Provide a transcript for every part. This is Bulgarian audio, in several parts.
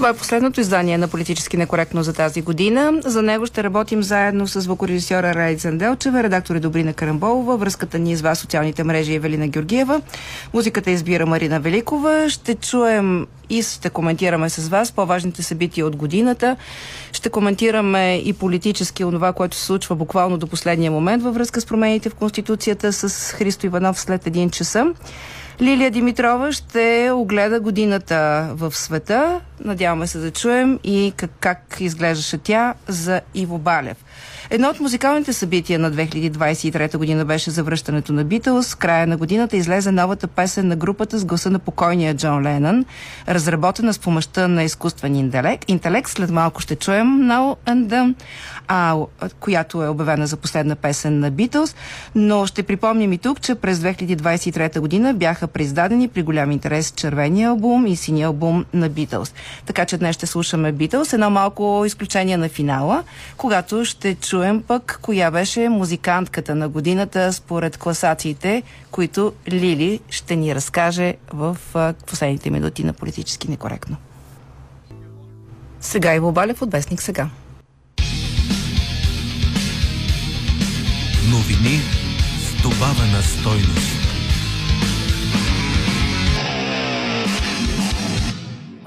Това е последното издание на Политически некоректно за тази година. За него ще работим заедно с звукорежисьора Райдзен Делчева, редактор е Добрина Карамболова, връзката ни с вас социалните мрежи Евелина Георгиева, музиката избира Марина Великова. Ще чуем и ще коментираме с вас по-важните събития от годината. Ще коментираме и политически онова, което се случва буквално до последния момент във връзка с промените в Конституцията с Христо Иванов след един часа. Лилия Димитрова ще огледа годината в света. Надяваме се да чуем и как, как изглеждаше тя за Иво Балев. Едно от музикалните събития на 2023 година беше завръщането на Битълс. Края на годината излезе новата песен на групата с гласа на покойния Джон Ленън, разработена с помощта на изкуствен интелект. интелект. След малко ще чуем Now and Then, а, която е обявена за последна песен на Битълс. Но ще припомним и тук, че през 2023 година бяха произдадени при голям интерес червения албум и синия албум на Битълс. Така че днес ще слушаме Битълс. Едно малко изключение на финала, когато ще чуем чуем пък коя беше музикантката на годината според класациите, които Лили ще ни разкаже в последните минути на политически некоректно. Сега Иво Балев от Вестник сега. Новини с добавена стойност.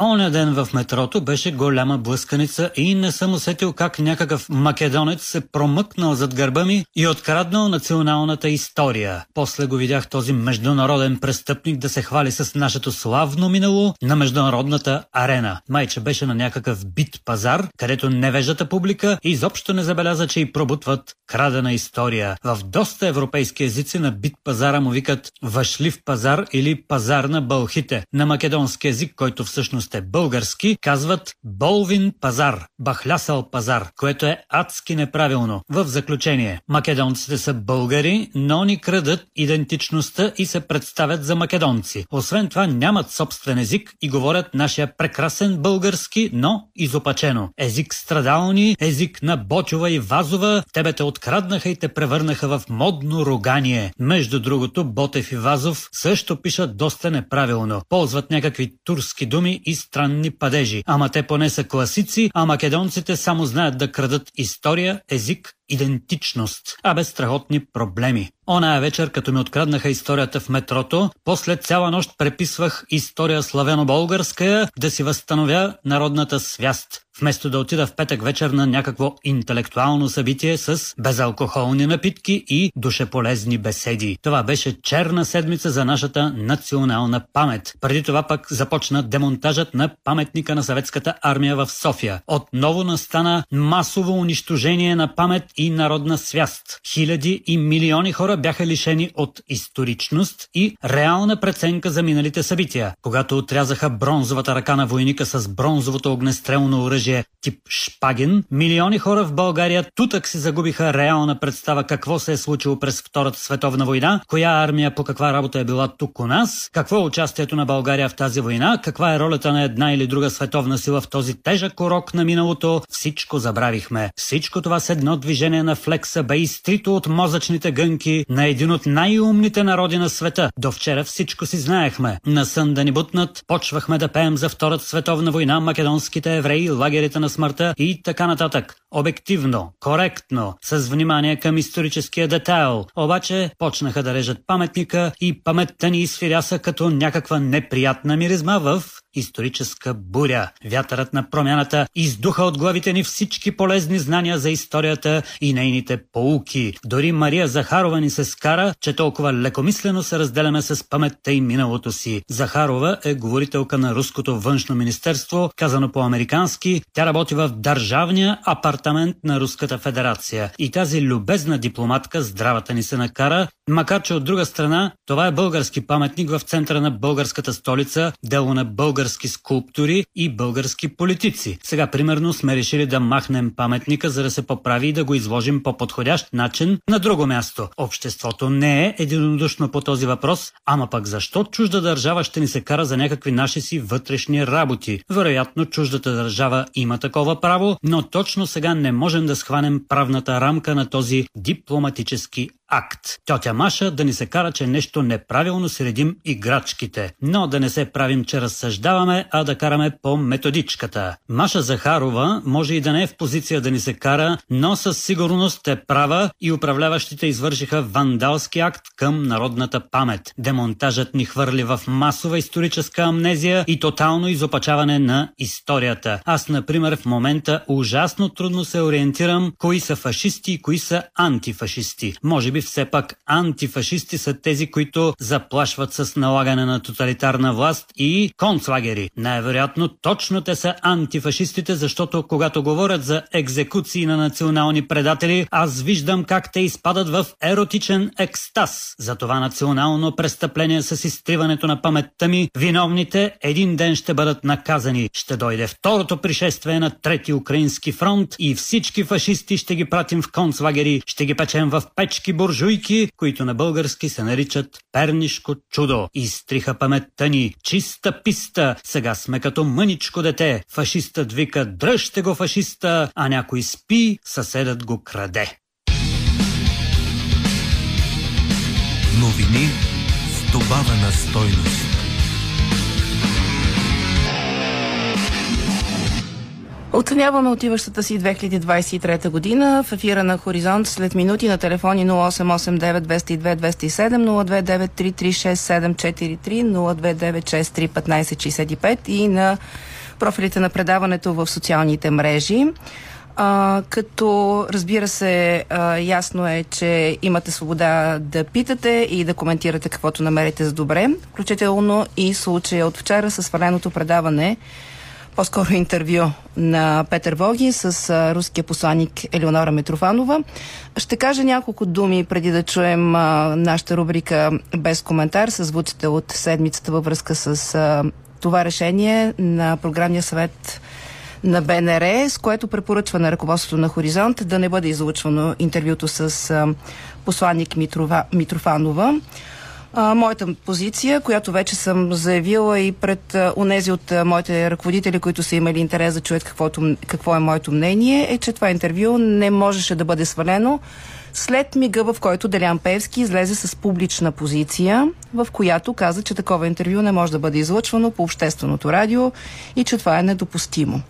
Оня ден в метрото беше голяма блъсканица и не съм усетил как някакъв македонец се промъкнал зад гърба ми и откраднал националната история. После го видях този международен престъпник да се хвали с нашето славно минало на международната арена. Майче беше на някакъв бит пазар, където невежата публика изобщо не забеляза, че и пробутват крадена история. В доста европейски езици на бит пазара му викат въшлив пазар или пазар на бълхите. На македонски език, който всъщност е български, казват Болвин пазар, бахлясал пазар, което е адски неправилно. В заключение, македонците са българи, но ни крадат идентичността и се представят за македонци. Освен това нямат собствен език и говорят нашия прекрасен български, но изопачено. Език страдални, език на Бочова и Вазова, тебе те откраднаха и те превърнаха в модно рогание. Между другото, Ботев и Вазов също пишат доста неправилно. Ползват някакви турски думи и странни падежи. Ама те поне са класици, а македонците само знаят да крадат история, език идентичност, а без страхотни проблеми. Оная вечер, като ми откраднаха историята в метрото, после цяла нощ преписвах история славено-българска да си възстановя народната свяст, вместо да отида в петък вечер на някакво интелектуално събитие с безалкохолни напитки и душеполезни беседи. Това беше черна седмица за нашата национална памет. Преди това пък започна демонтажът на паметника на съветската армия в София. Отново настана масово унищожение на памет и народна свяст. Хиляди и милиони хора бяха лишени от историчност и реална преценка за миналите събития. Когато отрязаха бронзовата ръка на войника с бронзовото огнестрелно оръжие тип Шпаген, милиони хора в България тутък си загубиха реална представа какво се е случило през Втората световна война, коя армия по каква работа е била тук у нас, какво е участието на България в тази война, каква е ролята на една или друга световна сила в този тежък урок на миналото, всичко забравихме. Всичко това с едно движение движение на флекса бе изтрито от мозъчните гънки на един от най-умните народи на света. До вчера всичко си знаехме. На сън да ни бутнат, почвахме да пеем за Втората световна война, македонските евреи, лагерите на смъртта и така нататък. Обективно, коректно, с внимание към историческия детайл. Обаче почнаха да режат паметника и паметта ни изфиряса като някаква неприятна миризма в историческа буря. Вятърът на промяната издуха от главите ни всички полезни знания за историята и нейните поуки. Дори Мария Захарова ни се скара, че толкова лекомислено се разделяме с паметта и миналото си. Захарова е говорителка на Руското външно министерство, казано по-американски. Тя работи в държавния апартамент на Руската федерация. И тази любезна дипломатка здравата ни се накара, макар че от друга страна това е български паметник в центъра на българската столица, дело на българ български скулптури и български политици. Сега, примерно, сме решили да махнем паметника, за да се поправи и да го изложим по подходящ начин на друго място. Обществото не е единодушно по този въпрос, ама пък защо чужда държава ще ни се кара за някакви наши си вътрешни работи? Вероятно, чуждата държава има такова право, но точно сега не можем да схванем правната рамка на този дипломатически акт. Тетя Маша да ни се кара, че нещо неправилно средим играчките. Но да не се правим, че разсъждаваме, а да караме по методичката. Маша Захарова може и да не е в позиция да ни се кара, но със сигурност е права и управляващите извършиха вандалски акт към народната памет. Демонтажът ни хвърли в масова историческа амнезия и тотално изопачаване на историята. Аз, например, в момента ужасно трудно се ориентирам кои са фашисти и кои са антифашисти. Може би все пак антифашисти са тези, които заплашват с налагане на тоталитарна власт и концлагери. Най-вероятно точно те са антифашистите, защото когато говорят за екзекуции на национални предатели, аз виждам как те изпадат в еротичен екстаз. За това национално престъпление с изтриването на паметта ми, виновните един ден ще бъдат наказани. Ще дойде второто пришествие на трети украински фронт и всички фашисти ще ги пратим в концлагери, ще ги печем в печки буржуйки, които на български се наричат пернишко чудо. Изтриха паметта ни, чиста писта, сега сме като мъничко дете. Фашистът вика, дръжте го фашиста, а някой спи, съседът го краде. Новини с добавена стойност. Оценяваме отиващата си 2023 година в ефира на Хоризонт след минути на телефони 0889 202 207 029 336 1565 и на профилите на предаването в социалните мрежи. А, като разбира се, а, ясно е, че имате свобода да питате и да коментирате каквото намерите за добре, включително и случая от вчера с сваленото предаване по-скоро интервю на Петър Воги с руския посланник Елеонора Митрофанова. Ще кажа няколко думи преди да чуем а, нашата рубрика без коментар с звуците от седмицата във връзка с това решение на програмния съвет на БНР, с което препоръчва на ръководството на Хоризонт да не бъде излучвано интервюто с посланник Митрова, Митрофанова а, моята позиция, която вече съм заявила и пред а, онези от а, моите ръководители, които са имали интерес да чуят каквото, какво е моето мнение, е, че това интервю не можеше да бъде свалено след мига, в който Делян Певски излезе с публична позиция, в която каза, че такова интервю не може да бъде излъчвано по общественото радио и че това е недопустимо.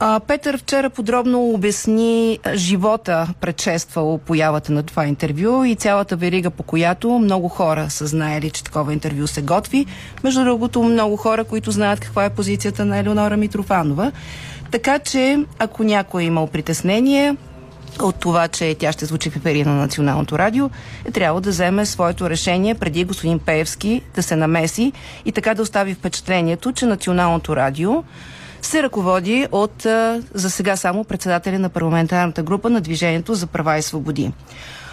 А, Петър вчера подробно обясни живота, предшествал появата на това интервю и цялата верига, по която много хора са знаели, че такова интервю се готви. Между другото, много хора, които знаят каква е позицията на Елеонора Митрофанова. Така че, ако някой е имал притеснение, от това, че тя ще звучи в ефери на Националното радио, е трябва да вземе своето решение преди господин Пеевски да се намеси и така да остави впечатлението, че Националното радио се ръководи от за сега само председателя на парламентарната група на Движението за права и свободи.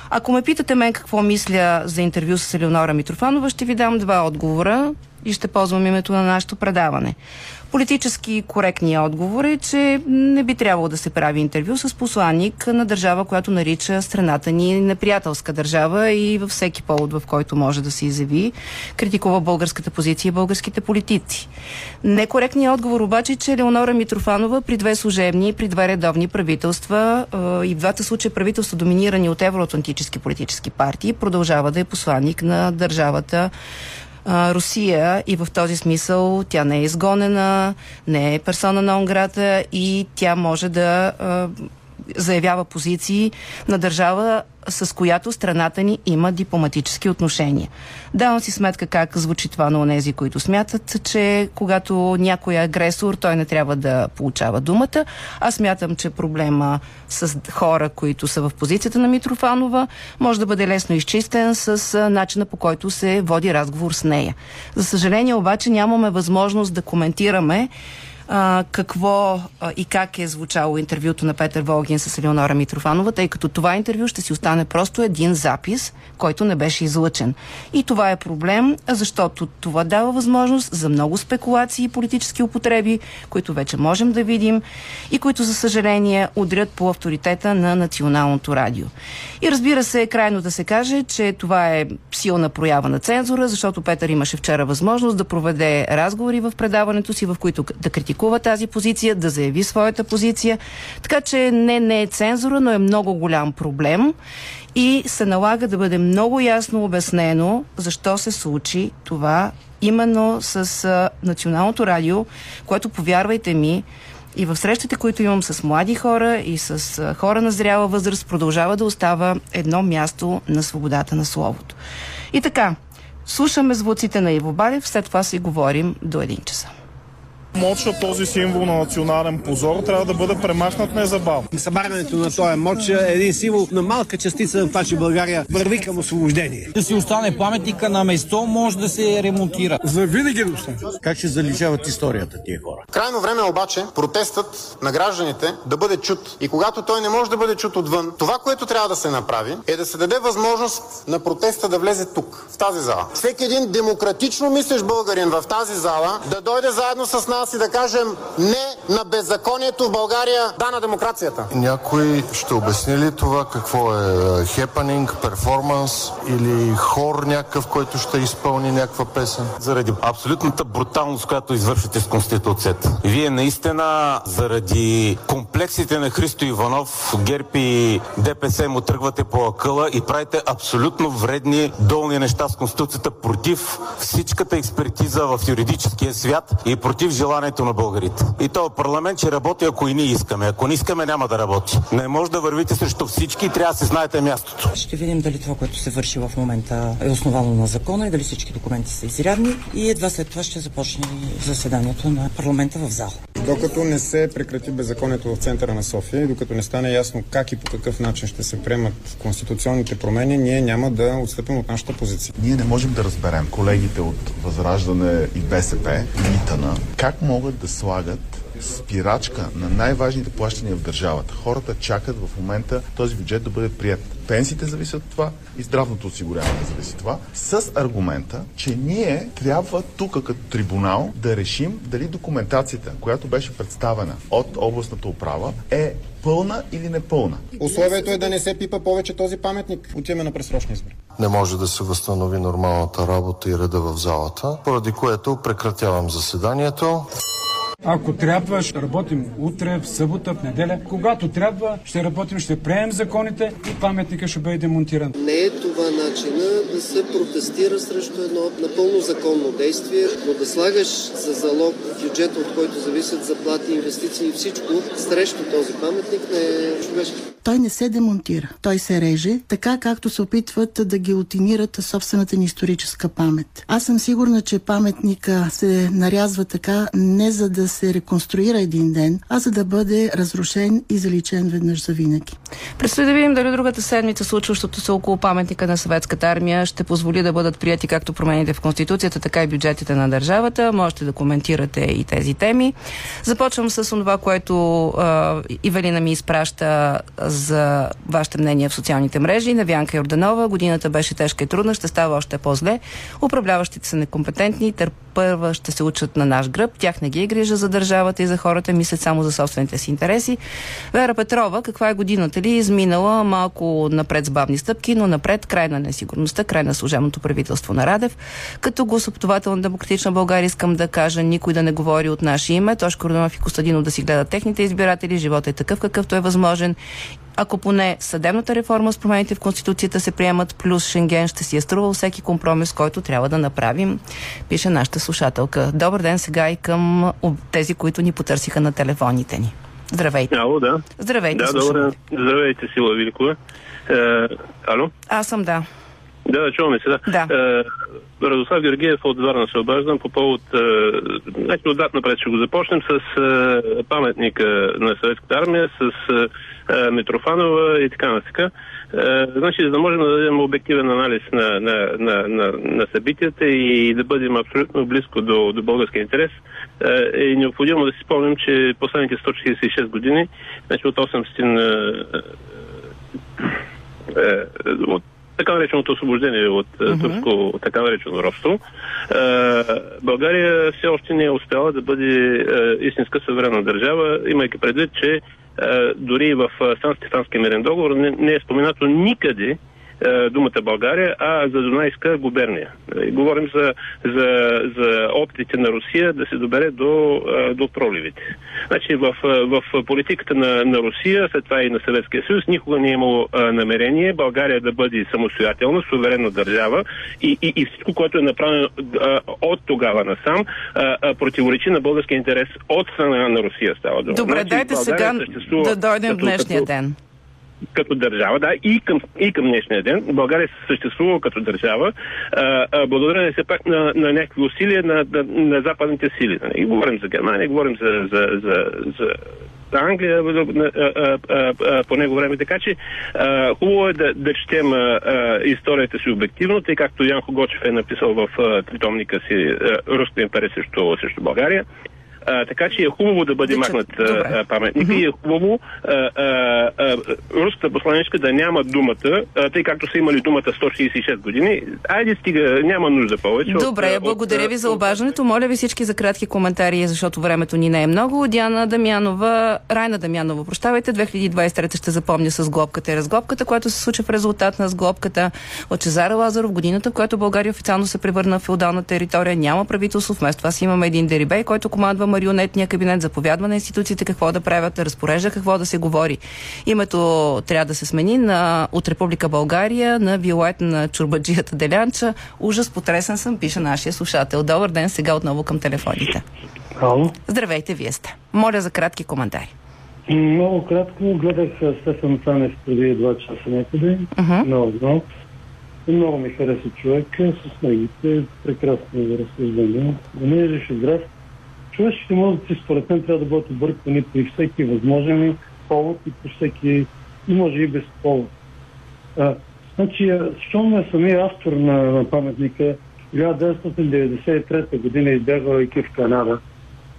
Ако ме питате мен какво мисля за интервю с Елеонора Митрофанова, ще ви дам два отговора и ще ползвам името на нашето предаване. Политически коректният отговор е, че не би трябвало да се прави интервю с посланник на държава, която нарича страната ни неприятелска държава и във всеки повод, в който може да се изяви, критикува българската позиция и българските политици. Некоректният отговор обаче е, че Леонора Митрофанова при две служебни, при две редовни правителства и в двата случая правителства доминирани от евроатлантически политически партии продължава да е посланник на държавата а, Русия и в този смисъл тя не е изгонена, не е персона на Онграта и тя може да а, заявява позиции на държава, с която страната ни има дипломатически отношения. Давам си сметка как звучи това на онези, които смятат, че когато някой е агресор, той не трябва да получава думата. Аз смятам, че проблема с хора, които са в позицията на Митрофанова, може да бъде лесно изчистен с начина по който се води разговор с нея. За съжаление обаче нямаме възможност да коментираме а, какво а, и как е звучало интервюто на Петър Волгин с Елеонора Митрофанова, тъй като това интервю ще си остане просто един запис, който не беше излъчен. И това е проблем, защото това дава възможност за много спекулации и политически употреби, които вече можем да видим и които, за съжаление, удрят по авторитета на националното радио. И разбира се, е крайно да се каже, че това е силна проява на цензура, защото Петър имаше вчера възможност да проведе разговори в предаването си, в които да критикува тази позиция, да заяви своята позиция. Така че не, не е цензура, но е много голям проблем и се налага да бъде много ясно обяснено защо се случи това именно с а, Националното радио, което, повярвайте ми, и в срещите, които имам с млади хора и с а, хора на зряла възраст, продължава да остава едно място на свободата на словото. И така, слушаме звуците на Иво Балев, след това си говорим до един часа. Моча, този символ на национален позор, трябва да бъде премахнат незабавно. Събарянето на този моч е един символ на малка частица на това, че България върви към освобождение. Да си остане паметника на место, може да се ремонтира. За винаги да остане. Как ще заличават историята тия хора? Крайно време е обаче протестът на гражданите да бъде чут. И когато той не може да бъде чут отвън, това, което трябва да се направи, е да се даде възможност на протеста да влезе тук, в тази зала. Всеки един демократично мислещ българин в тази зала да дойде заедно с нас и да кажем не на беззаконието в България, да на демокрацията. Някой ще обясни ли това какво е хепанинг, перформанс или хор някакъв, който ще изпълни някаква песен? Заради абсолютната бруталност, която извършвате с Конституцията. Вие наистина заради комплексите на Христо Иванов, ГЕРБ и ДПС му тръгвате по акъла и правите абсолютно вредни долни неща с Конституцията против всичката експертиза в юридическия свят и против желанието на българите. И този парламент ще работи, ако и ние искаме. Ако не искаме, няма да работи. Не може да вървите срещу всички и трябва да се знаете мястото. Ще видим дали това, което се върши в момента е основано на закона и дали всички документи са изрядни и едва след това ще започне заседанието на парламента в зала. Докато не се прекрати беззаконието в центъра на София и докато не стане ясно как и по какъв начин ще се приемат конституционните промени, ние няма да отстъпим от нашата позиция. Ние не можем да разберем колегите от Възраждане и БСП, Митана, как могат да слагат спирачка на най-важните плащания в държавата. Хората чакат в момента този бюджет да бъде прият. Пенсиите зависят от това и здравното осигуряване зависи от това, с аргумента, че ние трябва тук като трибунал да решим дали документацията, която беше представена от областната управа, е пълна или непълна. Условието е да не се пипа повече този паметник. Отиваме на пресрочни избори. Не може да се възстанови нормалната работа и реда в залата, поради което прекратявам заседанието. Ако трябва, ще работим утре, в събота, в неделя. Когато трябва, ще работим, ще приемем законите и паметника ще бъде демонтиран. Не е това начина да се протестира срещу едно напълно законно действие, но да слагаш за залог бюджета, от който зависят заплати, инвестиции и всичко, срещу този паметник не е човешки. Той не се демонтира, той се реже, така както се опитват да гилотинират собствената ни историческа памет. Аз съм сигурна, че паметника се нарязва така не за да се реконструира един ден, а за да бъде разрушен и заличен веднъж за винаги. Предстои да видим дали другата седмица случващото се около паметника на съветската армия ще позволи да бъдат прияти както промените в Конституцията, така и бюджетите на държавата. Можете да коментирате и тези теми. Започвам с това, което а, Ивелина ми изпраща за вашите мнения в социалните мрежи. Навянка Йорданова, годината беше тежка и трудна, ще става още по-зле. Управляващите са некомпетентни, търпърва ще се учат на наш гръб. Тях не ги е грижа за държавата и за хората, мислят само за собствените си интереси. Вера Петрова, каква е годината ли? Изминала малко напред с бавни стъпки, но напред край на несигурността, край на служебното правителство на Радев. Като гласоподавател на Демократична България искам да кажа никой да не говори от наше име. Тошко Родонов и Костадинов да си гледат техните избиратели. Живота е такъв какъвто е възможен ако поне съдебната реформа с промените в Конституцията се приемат, плюс Шенген ще си е струвал всеки компромис, който трябва да направим, пише нашата слушателка. Добър ден сега и към тези, които ни потърсиха на телефоните ни. Здравейте. Ало, да. Здравейте, да, добре. Здравейте, Сила Великова. Е, ало? Аз съм, да. Да, чуваме се, да. да. Е, Радослав Георгиев от Варна се обаждам по повод, е, значи отдат напред ще го започнем с е, паметника на Съветската армия, с е, Митрофанова и така нататък. Е, значи, за да можем да дадем обективен анализ на, на, на, на, на събитията и да бъдем абсолютно близко до, до българския интерес, е, е необходимо да си спомним, че последните 146 години, значи от 800 е, от така нареченото освобождение от uh-huh. турско така наречено робство, България все още не е успяла да бъде истинска съвременна държава, имайки предвид, че дори в Сан-Стефанския мирен договор не, не е споменато никъде е, думата България, а за Дунайска губерния. Е, говорим за, за, за опитите на Русия да се добере до, е, до проливите. Значи в, в политиката на, на Русия, след това и на Съветския съюз, никога не е имало намерение България да бъде самостоятелна, суверенна държава и, и, и всичко, което е направено от тогава насам, противоречи на българския интерес от страна на Русия става дума. Добре, значи, дайте сега да дойдем днешния като, ден като държава, да, и към, и към днешния ден. България се съществува като държава, а, а, благодарение все пак на, на някакви усилия на, на, на западните сили. Нали? говорим за Германия, говорим за, за, за, за Англия по него време. Така че а, хубаво е да, да четем а, историята си обективно, тъй както Янко Гочев е написал в а, тритомника си Руско империя срещу България. А, така че е хубаво да бъде Дичат. махнат а, паметник mm-hmm. и е хубаво а, а, а, руската посланичка да няма думата, а, тъй както са имали думата 166 години. Айде стига, няма нужда повече. Добре, от, благодаря ви за обаждането. Моля ви всички за кратки коментари, защото времето ни не е много. Диана Дамянова, Райна Дамянова, прощавайте, 2023 ще запомня с глобката и разглобката, която се случи в резултат на сглобката от Чезара Лазаров, годината, в която България официално се превърна в феодална територия. Няма правителство, вместо това си имаме един дерибей, който командва марионетния кабинет, заповядва на институциите какво да правят, разпорежда какво да се говори. Името трябва да се смени на, от Република България на Виолет на чурбаджията Делянча. Ужас, потресен съм, пише нашия слушател. Добър ден, сега отново към телефоните. Ало. Здравейте, вие сте. Моля за кратки коментари. Много кратко гледах Стефан Цанев преди два часа някъде. Uh-huh. Много, много. Много ми хареса човек с негите, прекрасно разсъждения. Да не е здрав човешките мозъци според мен трябва да бъдат объркани при всеки възможен повод и по всеки, и може и без повод. А, значи, щом е самия автор на, на паметника 1993 година избягвайки в Канада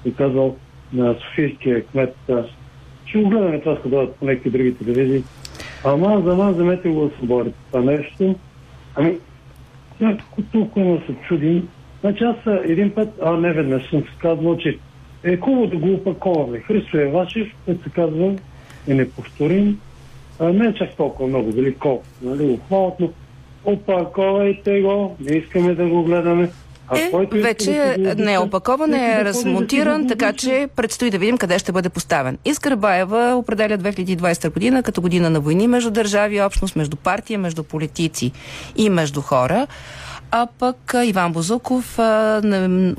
и казал на Софийския кмет, ще го гледаме това ще дойдат по някакви други телевизии. Ама за нас вземете го да свободите това нещо. Ами, някакво толкова се чудим Значи аз един път, а не веднъж съм се казвал, че е хубаво да го опаковаме. Христо Евашев, който се казва, е неповторим. А, не е чак толкова много велико, нали, обхватно. Опаковайте го, не искаме да го гледаме. А е, който вече да не е опакован, е размонтиран, така че предстои да видим къде ще бъде поставен. Искра Баева определя 2020 година като година на войни между държави, общност, между партия, между политици и между хора а пък Иван Бозуков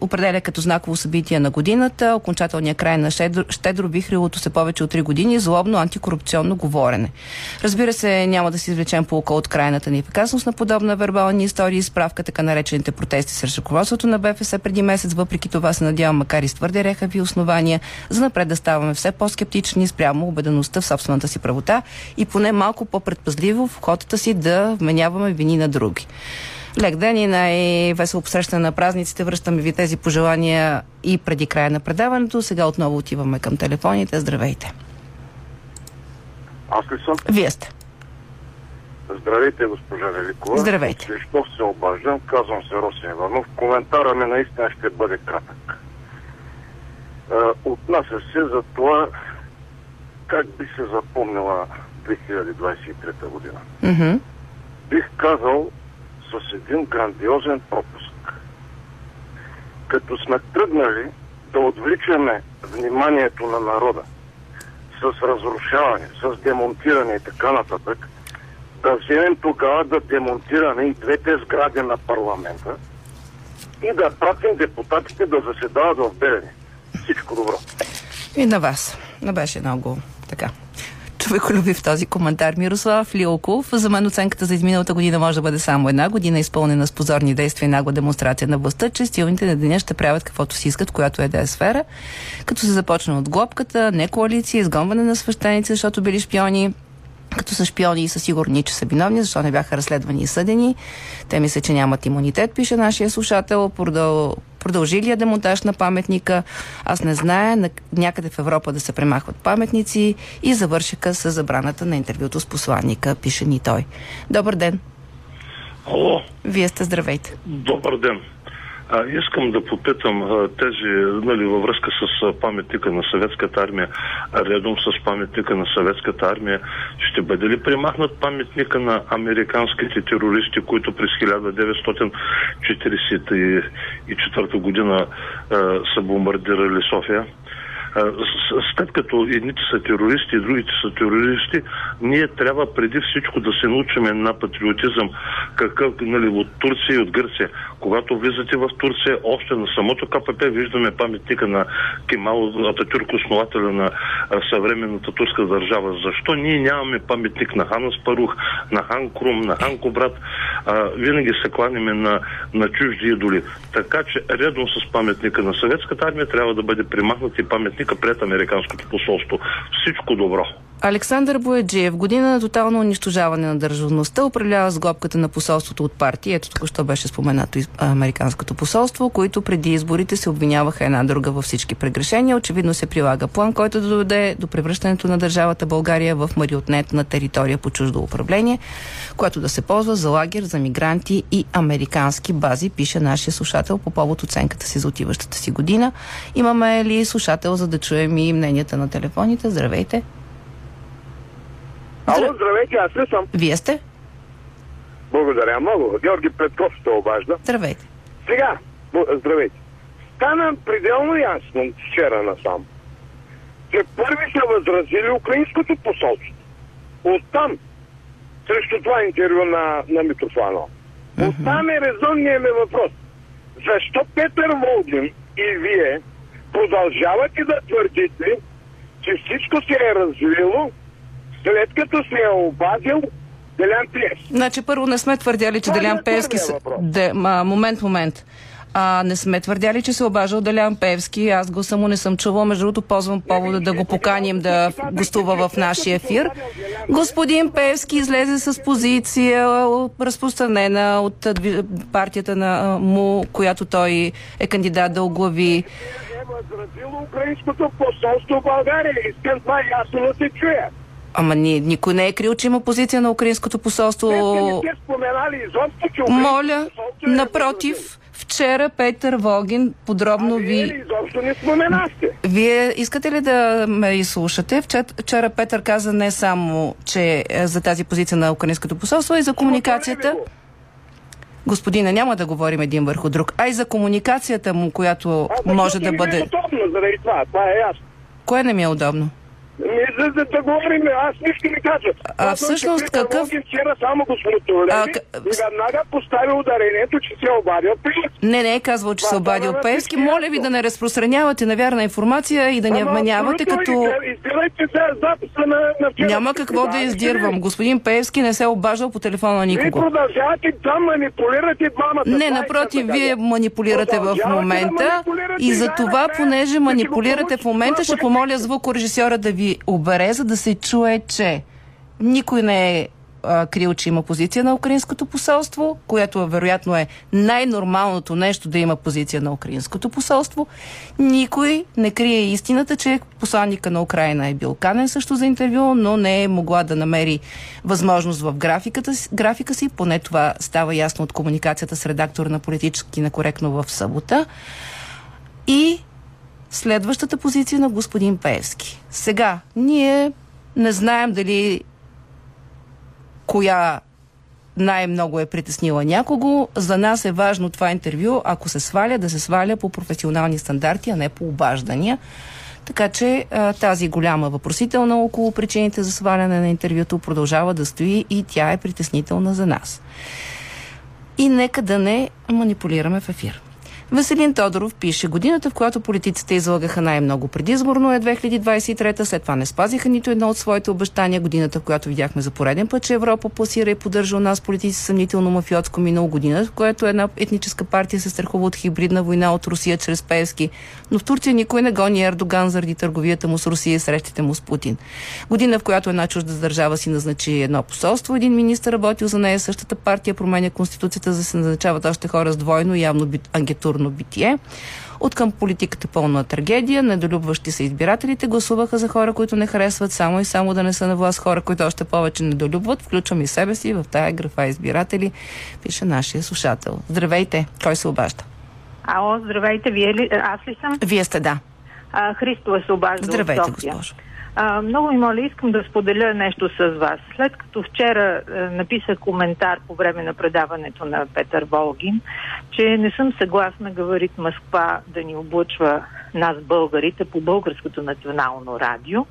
определя като знаково събитие на годината окончателния край на щедро, щедро вихрилото се повече от 3 години злобно антикорупционно говорене. Разбира се, няма да си извлечем полука от крайната ни ефикасност на подобна вербални истории, справка така наречените протести срещу ръководството на БФС преди месец. Въпреки това се надявам, макар и с твърде рехави основания, за напред да ставаме все по-скептични спрямо убедеността в собствената си правота и поне малко по-предпазливо в ходата си да вменяваме вини на други. Лек ден и най-весело посрещане на празниците. Връщаме ви тези пожелания и преди края на предаването. Сега отново отиваме към телефоните. Здравейте. Аз ли съм? Вие сте. Здравейте, госпожа Великова. Здравейте. Защо се обаждам? Казвам се Росен Иванов. Коментара ми наистина ще бъде кратък. Отнася се за това как би се запомнила 2023 година. Mm-hmm. Бих казал, с един грандиозен пропуск. Като сме тръгнали да отвличаме вниманието на народа с разрушаване, с демонтиране и така нататък, да вземем тогава да демонтираме и двете сгради на парламента и да пратим депутатите да заседават в Белене. Всичко добро. И на вас. Не беше много така човеколюби в този коментар. Мирослав Лилков, за мен оценката за изминалата година може да бъде само една година, изпълнена с позорни действия и нагла демонстрация на властта, че стилните на деня ще правят каквото си искат, която е да е сфера, като се започне от глобката, не коалиция, изгонване на свещеници, защото били шпиони, като са шпиони и са сигурни, че са виновни, защо не бяха разследвани и съдени. Те мисля, че нямат имунитет, пише нашия слушател. Продъл... Продължилия демонтаж на паметника. Аз не зная на... някъде в Европа да се премахват паметници и завършиха с забраната на интервюто с посланника, пише ни той. Добър ден. Алло. Вие сте здравейте. Добър ден. А, искам да попитам а, тези, нали, във връзка с паметника на съветската армия, редом с паметника на съветската армия, ще бъде ли примахнат паметника на американските терористи, които през 1944 година а, са бомбардирали София? след като едните са терористи и другите са терористи, ние трябва преди всичко да се научим на патриотизъм, какъв нали, от Турция и от Гърция. Когато влизате в Турция, още на самото КПП виждаме паметника на Кемал Ататюрк, основателя на съвременната турска държава. Защо ние нямаме паметник на Хана Спарух, на Хан Крум, на Хан Кобрат? А, винаги се кланяме на, на чужди идоли. Така че редом с паметника на съветската армия трябва да бъде примахнат и паметник политика пред Американското посолство. Всичко добро. Александър Бояджиев, година на тотално унищожаване на държавността, управлява с глобката на посолството от партии. Ето току-що беше споменато Американското посолство, които преди изборите се обвиняваха една друга във всички прегрешения. Очевидно се прилага план, който да доведе до превръщането на държавата България в мариотнет на територия по чуждо управление, което да се ползва за лагер за мигранти и американски бази, пише нашия слушател по повод оценката си за отиващата си година. Имаме ли слушател, за да чуем и мненията на телефоните? Здравейте! Ало, здравейте, аз ли съм? Вие сте? Благодаря много. Георги Петков ще обажда. Здравейте. Сега, здравейте. Стана пределно ясно вчера насам, че първи са възразили украинското посолство. Оттам, срещу това интервю на, на Митрофанов. Uh-huh. Оттам е резонният ми въпрос. Защо Петър Волгин и вие продължавате да твърдите, че всичко се е развило след като се е обадил Делян Пеевски. Значи първо не сме твърдяли, че Делян Пеевски... Де, ма, момент, момент. А, не сме твърдяли, че се обажал Делян Певски. Аз го само не съм чувал. Между другото, ползвам повода да го поканим да гостува в нашия ефир. Господин Певски излезе с позиция, разпространена от партията на му, която той е кандидат да оглави. възразило украинското посолство в България. Искам това ясно да се чуе. Ама ни, никой не е крил, че има позиция на украинското посолство. Не сте споменали изобщо, че Моля, е напротив, вчера Петър Вогин подробно а ви... Вие изобщо не споменахте. Вие искате ли да ме изслушате? Вчера, вчера Петър каза не само, че е за тази позиция на украинското посолство, а и за комуникацията. Господина, няма да говорим един върху друг, а и за комуникацията му, която а, може да бъде... Не е удобно това, това е ясно. Кое не ми е удобно? Не, за да, да говорим, аз нищо не кажа. А всъщност какъв... Вчера само го к... и веднага постави ударението, че се е обадил Пеевски. Не, не е казвал, че се е обадил Пеевски. Моля ви да не разпространявате невярна информация и да не вменявате като... Издирайте записа на, на вчера. Няма какво да издирвам. Господин Пеевски не се е обаждал по телефона на никого. Вие продължавате да манипулирате двамата. Не, напротив, вие манипулирате в момента и за това, понеже манипулирате в момента, ще помоля звукорежисьора да ви обере, за да се чуе, че никой не е крил, че има позиция на украинското посолство, което вероятно е най-нормалното нещо да има позиция на украинското посолство. Никой не крие истината, че посланника на Украина е бил канен също за интервю, но не е могла да намери възможност в графиката, графика си. Поне това става ясно от комуникацията с редактор на политически некоректно в събота. И следващата позиция на господин Пеевски. Сега, ние не знаем дали коя най-много е притеснила някого. За нас е важно това интервю, ако се сваля, да се сваля по професионални стандарти, а не по обаждания. Така че тази голяма въпросителна около причините за сваляне на интервюто продължава да стои и тя е притеснителна за нас. И нека да не манипулираме в ефир. Веселин Тодоров пише, годината, в която политиците излагаха най-много предизборно е 2023, след това не спазиха нито едно от своите обещания. Годината, в която видяхме за пореден път, че Европа пласира и поддържа у нас политици съмнително мафиотско минало година, в която една етническа партия се страхува от хибридна война от Русия чрез Пески. Но в Турция никой не гони Ердоган заради търговията му с Русия и срещите му с Путин. Година, в която една чужда държава си назначи едно посолство, един министр работил за нея, същата партия променя конституцията, за да се назначават още хора с двойно явно агентурно битие. От към политиката пълна трагедия, недолюбващи се избирателите гласуваха за хора, които не харесват само и само да не са на власт хора, които още повече недолюбват. Включвам и себе си в тая графа избиратели, пише нашия слушател. Здравейте! Кой се обажда? Ало, здравейте, вие ли? Аз ли съм? Вие сте, да. А, Христова се обажда Здравейте, госпожо. А, много ми моля, искам да споделя нещо с вас. След като вчера а, написах коментар по време на предаването на Петър Волгин, че не съм съгласна Говорит Москва да ни облъчва нас българите по българското национално радио,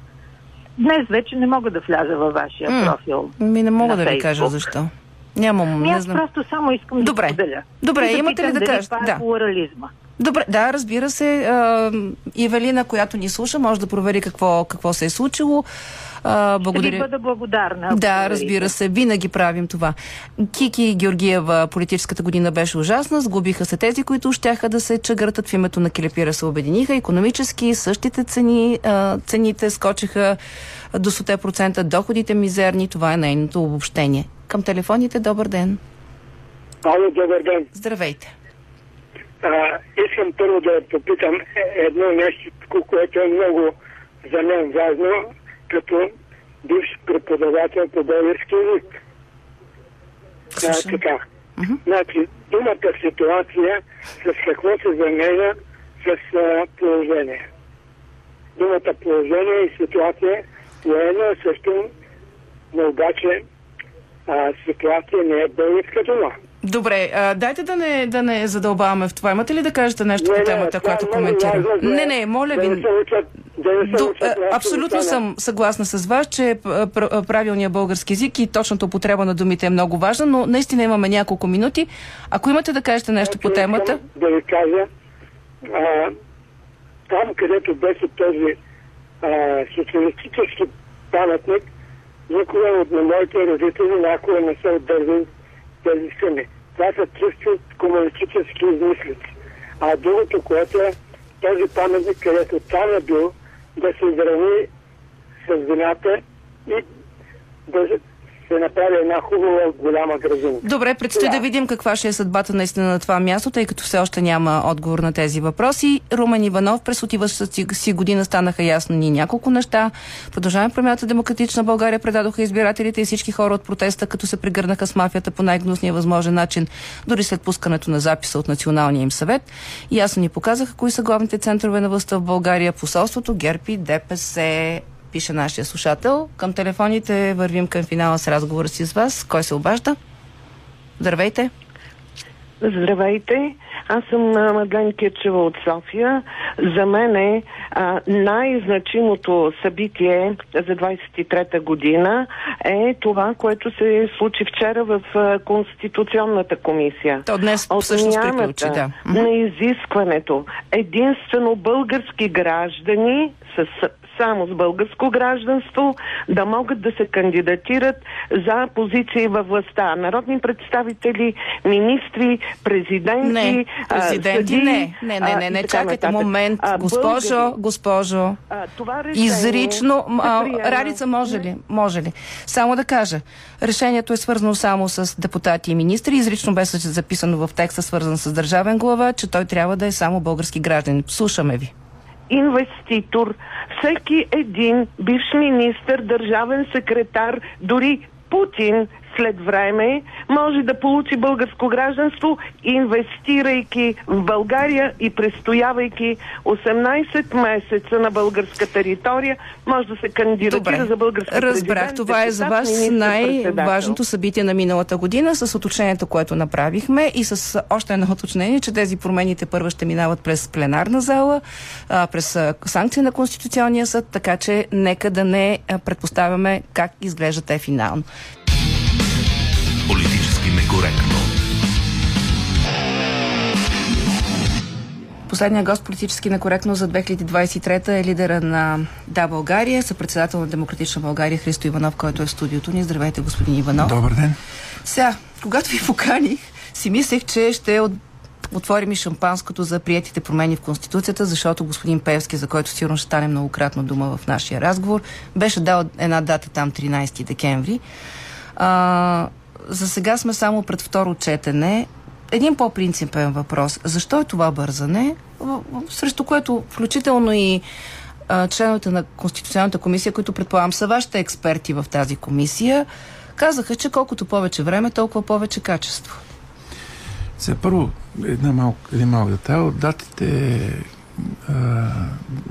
днес вече не мога да вляза във вашия М, профил. Ми не мога да ви кажа защо. Нямам, Ми не аз знам. просто само искам Добре. да споделя. Добре, да имате ли да кажете? Е Да. плурализма. Добре, да, разбира се. А, Евелина, която ни слуша, може да провери какво, какво се е случило. А, Ще ви благодаря. бъда благодарна. Да, разбира се, винаги правим това. Кики Георгиева, политическата година беше ужасна, сгубиха се тези, които щяха да се чагъртат в името на Келепира се обединиха. Економически същите цени, а, цените скочиха до 100%, доходите мизерни, това е нейното обобщение. Към телефоните, добър ден. Ало, добър ден. Здравейте. А, искам първо да попитам едно нещо, което е много за мен важно, като бивш преподавател по български язик. А, така. Значи, думата ситуация с какво се заменя с а, положение. Думата положение и ситуация военно е също, но обаче а, ситуация не е българска дума. Добре, а, дайте да не, да не задълбаваме в това. Имате ли да кажете нещо Не, по не, темата, това е която много коментирам? Не, не, моля да ви. не се учат- да не се До, а, абсолютно съм съгласна с вас, че правилният български език и точната употреба на думите е много важна, но наистина имаме няколко минути. Ако имате да кажете нещо по темата, Искам да ви кажа, а, там където беше този а, социалистически паметник, никога от на моите родители някога не са отдържали тези суми. Това са чисто комунистически измислици. А другото, което е този паметник, където там е бил, да се изравни с земята и да се направи една хубава голяма градина. Добре, предстои да видим каква ще е съдбата наистина на това място, тъй като все още няма отговор на тези въпроси. Румен Иванов през отиващата си, година станаха ясно ни няколко неща. Продължаваме промяната Демократична България предадоха избирателите и всички хора от протеста, като се прегърнаха с мафията по най-гнусния възможен начин, дори след пускането на записа от Националния им съвет. И ясно ни показаха кои са главните центрове на властта в България, посолството, Герпи, ДПС, пише нашия слушател. Към телефоните вървим към финала с разговора си с вас. Кой се обажда? Здравейте. Здравейте, аз съм Мадлен Кирчева от София. За мен е най-значимото събитие за 23-та година е това, което се случи вчера в а, Конституционната комисия. То днес всъщност приключи, да. на изискването единствено български граждани с само с българско гражданство да могат да се кандидатират за позиции във властта. Народни представители, министри, президенти, Не, президенти съдии, не. Не, не, не, не, чакайте момент. А, Госпожо, българи, госпожо. а, това решение Изрично, се а. Радица може ли? Може ли? Само да кажа, решението е свързано само с депутати и министри. Изрично беше записано в текста, свързан с държавен глава, че той трябва да е само български гражданин. Слушаме ви. Инвеститор, всеки един бивш министр, държавен секретар, дори Путин след време може да получи българско гражданство, инвестирайки в България и престоявайки 18 месеца на българска територия, може да се кандидатира Добре. за български Разбрах, това е за вас най-важното събитие на миналата година с уточнението, което направихме и с още едно уточнение, че тези промените първо ще минават през пленарна зала, през санкции на Конституционния съд, така че нека да не предпоставяме как изглежда те финално. Политически некоректно. Последния гост политически некоректно за 2023 е лидера на Да България, съпредседател на Демократична България Христо Иванов, който е в студиото ни. Здравейте, господин Иванов. Добър ден. Сега, когато ви поканих, си мислех, че ще от отворим и шампанското за приятите промени в Конституцията, защото господин Певски, за който сигурно ще стане многократно дума в нашия разговор, беше дал една дата там 13 декември. А, за сега сме само пред второ четене. Един по-принципен въпрос. Защо е това бързане, срещу което включително и а, членовете на Конституционната комисия, които предполагам са вашите експерти в тази комисия, казаха, че колкото повече време, толкова повече качество. Сега първо, една малко, един малък детайл. Датите а,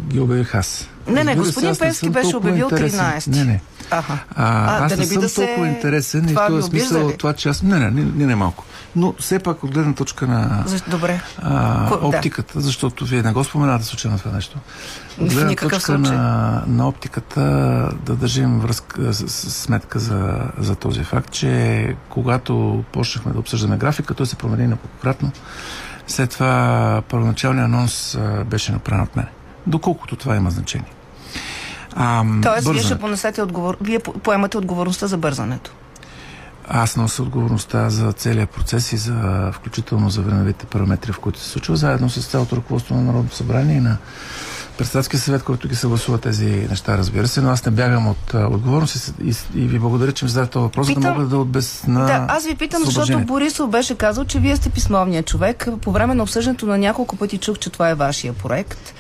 ги обявих аз. Не, не, господин Певски беше обявил 13. Не, не. Аха. А, а, аз да не, не съм да толкова се... интересен и в този смисъл това, че аз... Не, не, не, не, не малко. Но все пак от гледна точка на Защо? Добре. А, оптиката, да. защото вие не го споменате случайно това нещо. От гледна точка случай. на, на оптиката да държим връзка, с, с, сметка за, за този факт, че когато почнахме да обсъждаме графика, той се промени неколкократно. След това първоначалният анонс беше направен от мен. Доколкото това има значение. А, Тоест, вие ще понесете отговор... Вие поемате отговорността за бързането. Аз нося отговорността за целият процес и за включително за времевите параметри, в които се случва, заедно с цялото ръководство на Народното събрание и на председателския съвет, който ги съгласува тези неща, разбира се, но аз не бягам от а, отговорност и, и, и ви благодаря, че ми зададете този въпрос, питам, за да мога да отбесна. Да, аз ви питам, защото Борисов беше казал, че вие сте писмовният човек. По време на обсъждането на няколко пъти чух, че това е вашия проект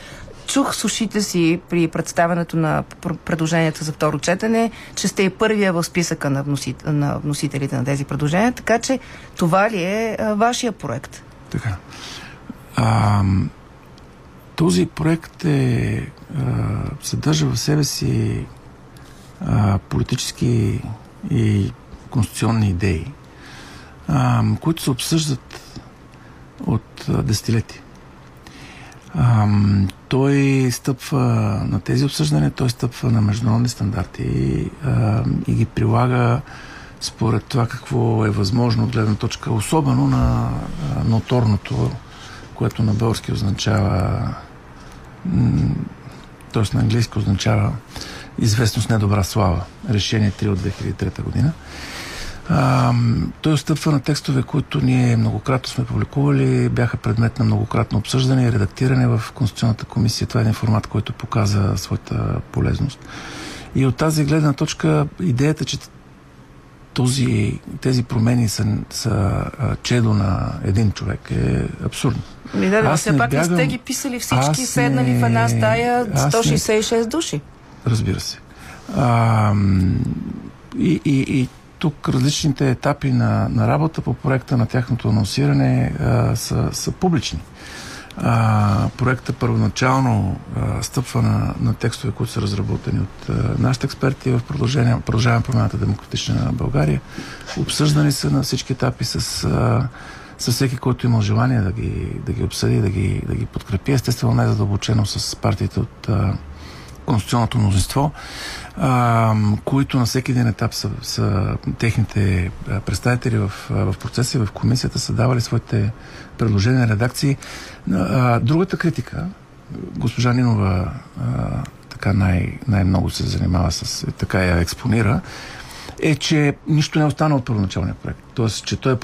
чух с ушите си при представянето на предложенията за второ четене, че сте и първия в списъка на, вносит, на вносителите на тези предложения, така че това ли е а, вашия проект? Така. А, този проект е, а, съдържа в себе си а, политически и конституционни идеи, а, които се обсъждат от десетилетия. Ам, той стъпва на тези обсъждания, той стъпва на международни стандарти и, ам, и ги прилага според това какво е възможно от гледна точка, особено на ноторното, което на български означава т.е. на английски означава известност недобра слава. Решение 3 от 2003 година. А, той стъпва на текстове, които ние многократно сме публикували, бяха предмет на многократно обсъждане и редактиране в Конституционната комисия. Това е един формат, който показа своята полезност. И от тази гледна точка идеята, че този, тези промени са, са чедо на един човек е абсурдно. Ми да, аз все пак бягам, не сте ги писали всички, не, седнали в една стая 166 не, души. Разбира се. А, и, и, и тук различните етапи на, на работа по проекта на тяхното анонсиране а, са, са публични. А, проекта първоначално а, стъпва на, на текстове, които са разработени от а, нашите експерти в продължение, продължаваме промената демократична на България. Обсъждани са на всички етапи с, а, с всеки, който има желание да ги, да ги обсъди, да ги, да ги подкрепи. Естествено, най-задълбочено с партиите от а, конституционното мнозинство а, които на всеки един етап са, са техните представители в, в процеса и в комисията са давали своите предложения, редакции. А, другата критика, госпожа Нинова а, така най- най-много се занимава с, така я експонира, е, че нищо не е останало от първоначалния проект. Тоест, че той е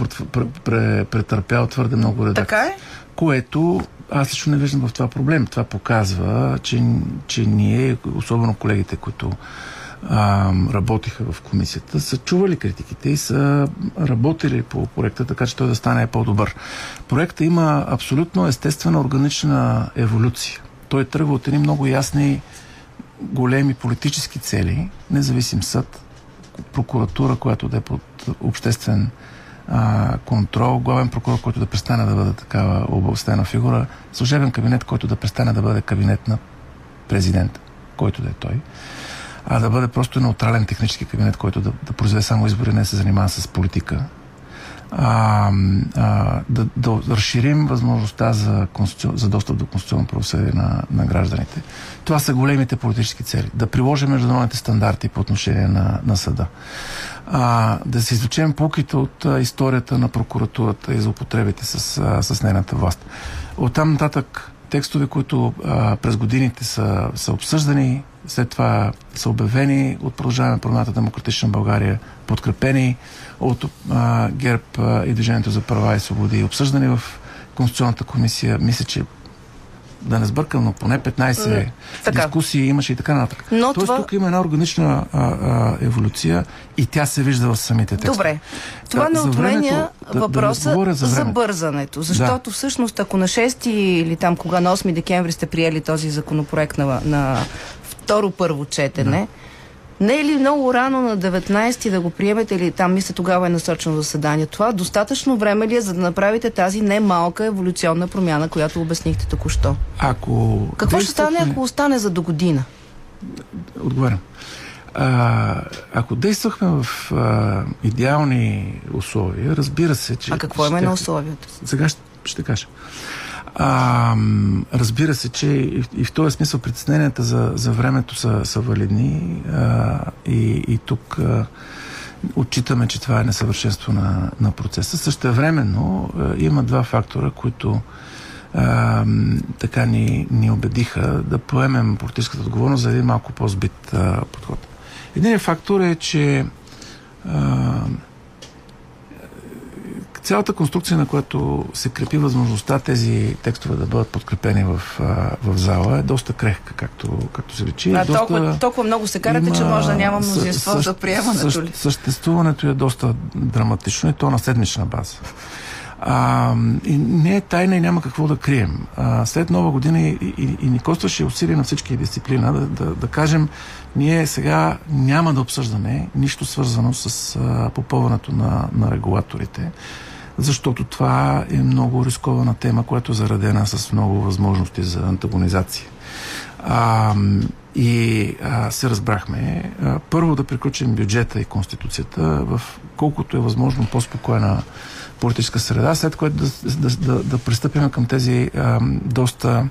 претърпял твърде много редакции. Така е? Което аз лично не виждам в това проблем. Това показва, че, че ние, особено колегите, които а, работиха в комисията, са чували критиките и са работили по проекта, така че той да стане по-добър. Проектът има абсолютно естествена органична еволюция. Той тръгва от едни много ясни големи политически цели, независим съд, прокуратура, която да е под обществен а, контрол, главен прокурор, който да престане да бъде такава областена фигура, служебен кабинет, който да престане да бъде кабинет на президента, който да е той, а да бъде просто неутрален технически кабинет, който да, да произведе само избори, не се занимава с политика. А, а, да, да разширим възможността за, за достъп до конституционно правосъдие на, на гражданите. Това са големите политически цели. Да приложим международните стандарти по отношение на, на съда а, да се изучем полките от а, историята на прокуратурата и за употребите с, а, с нейната власт. От там нататък текстове, които а, през годините са, са обсъждани, след това са обявени от продължаване промяната Демократична България, подкрепени от а, ГЕРБ и Движението за права и свободи, обсъждани в Конституционната комисия. Мисля, че да не сбъркам, но поне 15 М, така. дискусии имаше и така нататък. Но Тоест това- тук има една органична а, а, еволюция и тя се вижда в самите текстове. Добре. Това не отменя да- да въпроса говоря за за, бързането. Защото всъщност, ако на 6 или там кога на 8 декември сте приели този законопроект на, на второ първо четене, не е ли много рано на 19 да го приемете или там мисля тогава е насочено заседание? Това достатъчно време ли е за да направите тази немалка еволюционна промяна, която обяснихте току-що? Ако Какво ще стане, ако остане за до година? Отговарям. А, ако действахме в а, идеални условия, разбира се, че... А какво има на щях- условията? Сега ще, ще кажа. А, разбира се, че и, в- този смисъл притесненията за, за времето са, са валидни а, и, и тук а, отчитаме, че това е несъвършенство на, на процеса. Същевременно а, има два фактора, които а, така ни, ни убедиха да поемем политическата отговорност за един малко по-збит а, подход. Единият фактор е, че а, цялата конструкция, на която се крепи възможността тези текстове да бъдат подкрепени в, в зала, е доста крехка, както, както се речи. А, доста, толкова, толкова много се карате, че може да няма мнозинство за приемането ли? Съществуването е доста драматично и то на седмична база. А, и не е тайна и няма какво да крием. А, след нова година и, и, и ни костваше усилие на всички дисциплина да, да, да кажем, ние сега няма да обсъждаме нищо свързано с а, попълването на, на регулаторите, защото това е много рискована тема, която е заредена с много възможности за антагонизация. А, и а, се разбрахме а, първо да приключим бюджета и конституцията в колкото е възможно по-спокойна политическа среда, след което да, да, да, да пристъпим към тези а, доста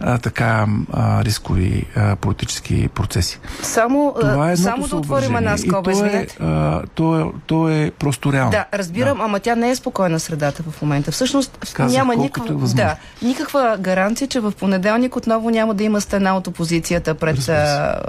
а, така а, рискови а, политически процеси. Само, Това е само да отворим една скоба, то е, а, то, е, то е просто реално. Да, разбирам, ама тя не е спокойна средата в момента. Всъщност Казах, няма колкото никаква, е да, никаква гаранция, че в понеделник отново няма да има стена от опозицията пред, а,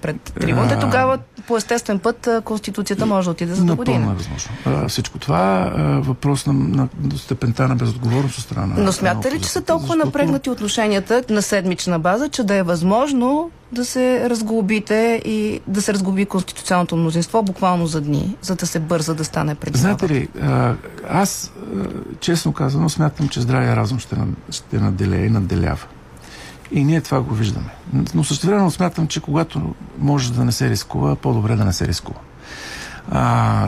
пред трибуната. Тогава по естествен път Конституцията може да отиде за до Напълно година. е възможно. А, всичко това е въпрос на, на степента на безотговорност от страна. Но на смятате ли, че са толкова напрегнати отношенията на седмична база, че да е възможно да се разглобите и да се разглоби конституционното мнозинство буквално за дни, за да се бърза да стане преди Знаете ли, аз честно казано смятам, че здравия разум ще, ще наделее и надделява. И ние това го виждаме. Но същевременно смятам, че когато може да не се рискува, по-добре да не се рискува.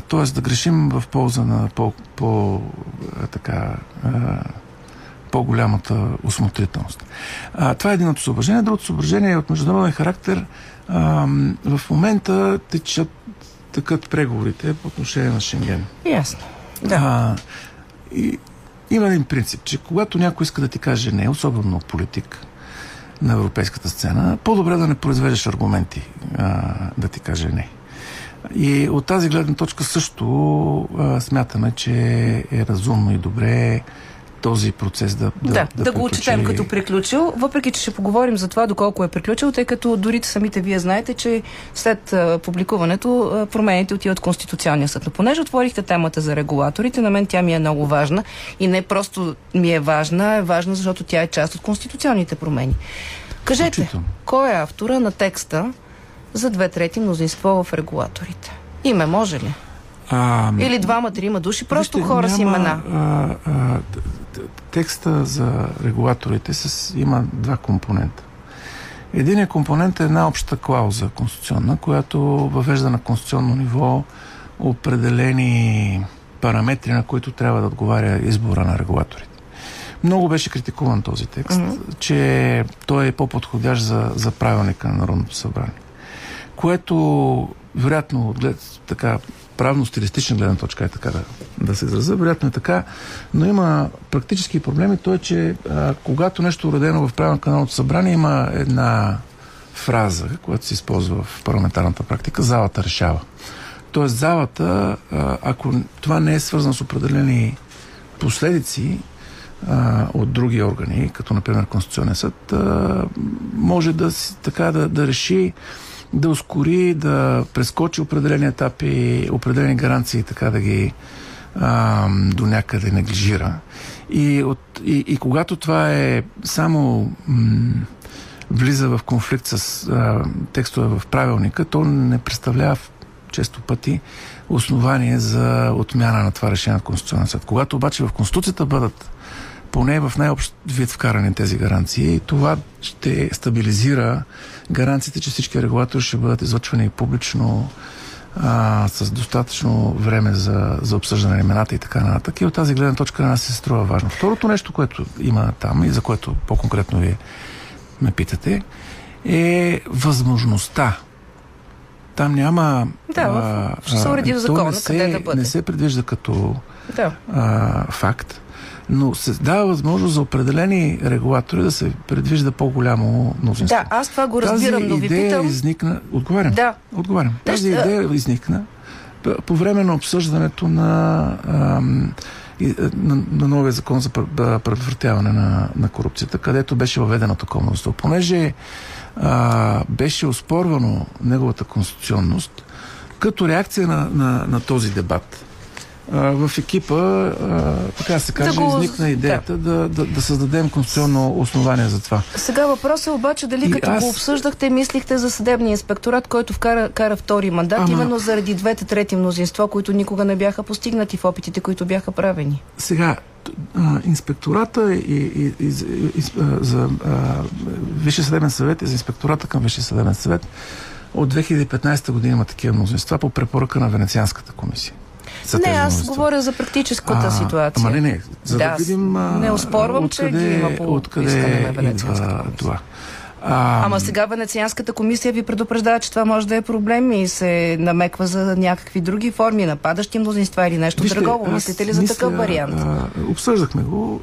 Тоест да грешим в полза на по, така а, по-голямата осмотрителност. А, това е единото съображение. Другото съображение е от международен характер. А, в момента течат такът преговорите по отношение на Шенген. Ясно. Да. А, и, има един принцип, че когато някой иска да ти каже не, особено политик на европейската сцена, по-добре да не произвеждаш аргументи а, да ти каже не. И от тази гледна точка също а, смятаме, че е разумно и добре този процес да Да, да, да го отчетем като приключил, въпреки че ще поговорим за това доколко е приключил, тъй като дори самите вие знаете, че след а, публикуването а, промените отиват в Конституционния съд. Но понеже отворихте темата за регулаторите, на мен тя ми е много важна и не просто ми е важна, е важна, защото тя е част от конституционните промени. Кажете, Включително. кой е автора на текста за две трети мнозинство в регулаторите? Име може ли? А, Или двама-трима души, просто Вижте, хора с няма, имена. А, а, текста за регулаторите с, има два компонента. Единият компонент е една обща клауза конституционна, която въвежда на конституционно ниво определени параметри, на които трябва да отговаря избора на регулаторите. Много беше критикуван този текст, mm-hmm. че той е по-подходящ за, за правилника на Народното събрание. Което, вероятно, от глед, така, правно-стилистична гледна точка е така да, да се изразя, вероятно е така, но има практически проблеми. То е, че а, когато нещо е уредено в правилника на събрание, има една фраза, която се използва в парламентарната практика, залата решава. Тоест залата, ако това не е свързано с определени последици, а, от други органи, като например Конституционен съд, а, може да, така, да, да реши да ускори, да прескочи определени етапи, определени гаранции, така да ги а, до някъде неглижира. И, от, и, и когато това е само м- влиза в конфликт с а, текстове в правилника, то не представлява често пъти основание за отмяна на това решение на Конституционен съд. Когато обаче в Конституцията бъдат поне в най-общ вид вкарани тези гаранции, това ще стабилизира гаранциите, че всички регулатори ще бъдат излъчвани публично а, с достатъчно време за, за обсъждане на имената и така нататък. И от тази гледна точка на нас се струва важно. Второто нещо, което има там и за което по-конкретно вие ме питате, е възможността. Там няма... Да, а, ще се уреди в закона, се, къде да бъде. Не се предвижда като да. а, факт, но се дава възможност за определени регулатори да се предвижда по-голямо мнозинство. Да, аз това го разбирам, Тази но ви идея питам... изникна... Отговарям. Да. Отговарям. Тази Нещо- идея изникна по време на обсъждането на, ам, и- на, на новия закон за пр- да, предотвратяване на, на корупцията, където беше въведено такова мнозинство. Понеже а, беше оспорвано неговата конституционност, като реакция на, на, на този дебат. В екипа, така да се каже, го- изникна идеята да, да, да създадем конституционно основание за това. Сега въпросът е обаче дали И като аз- го обсъждахте, мислихте за съдебния инспекторат, който вкара, кара втори мандат, Ама- именно заради двете трети мнозинства, които никога не бяха постигнати в опитите, които бяха правени. Сега, инспектората и, и, и, и, за а, Висше съдебен съвет и за инспектората към Висше съдебен съвет от 2015 година има такива мнозинства по препоръка на Венецианската комисия. За не, аз говоря за практическата А, ситуация. Ама не, не, за да, Да, видим а, не оспорвам, че откъде, ги има по откъде на идва това. А, Ама сега Венецианската комисия ви предупреждава, че това може да е проблем и се намеква за някакви други форми, нападащи мнозинства или нещо Вижте, Мислите ли за мисля, такъв вариант? А, обсъждахме го,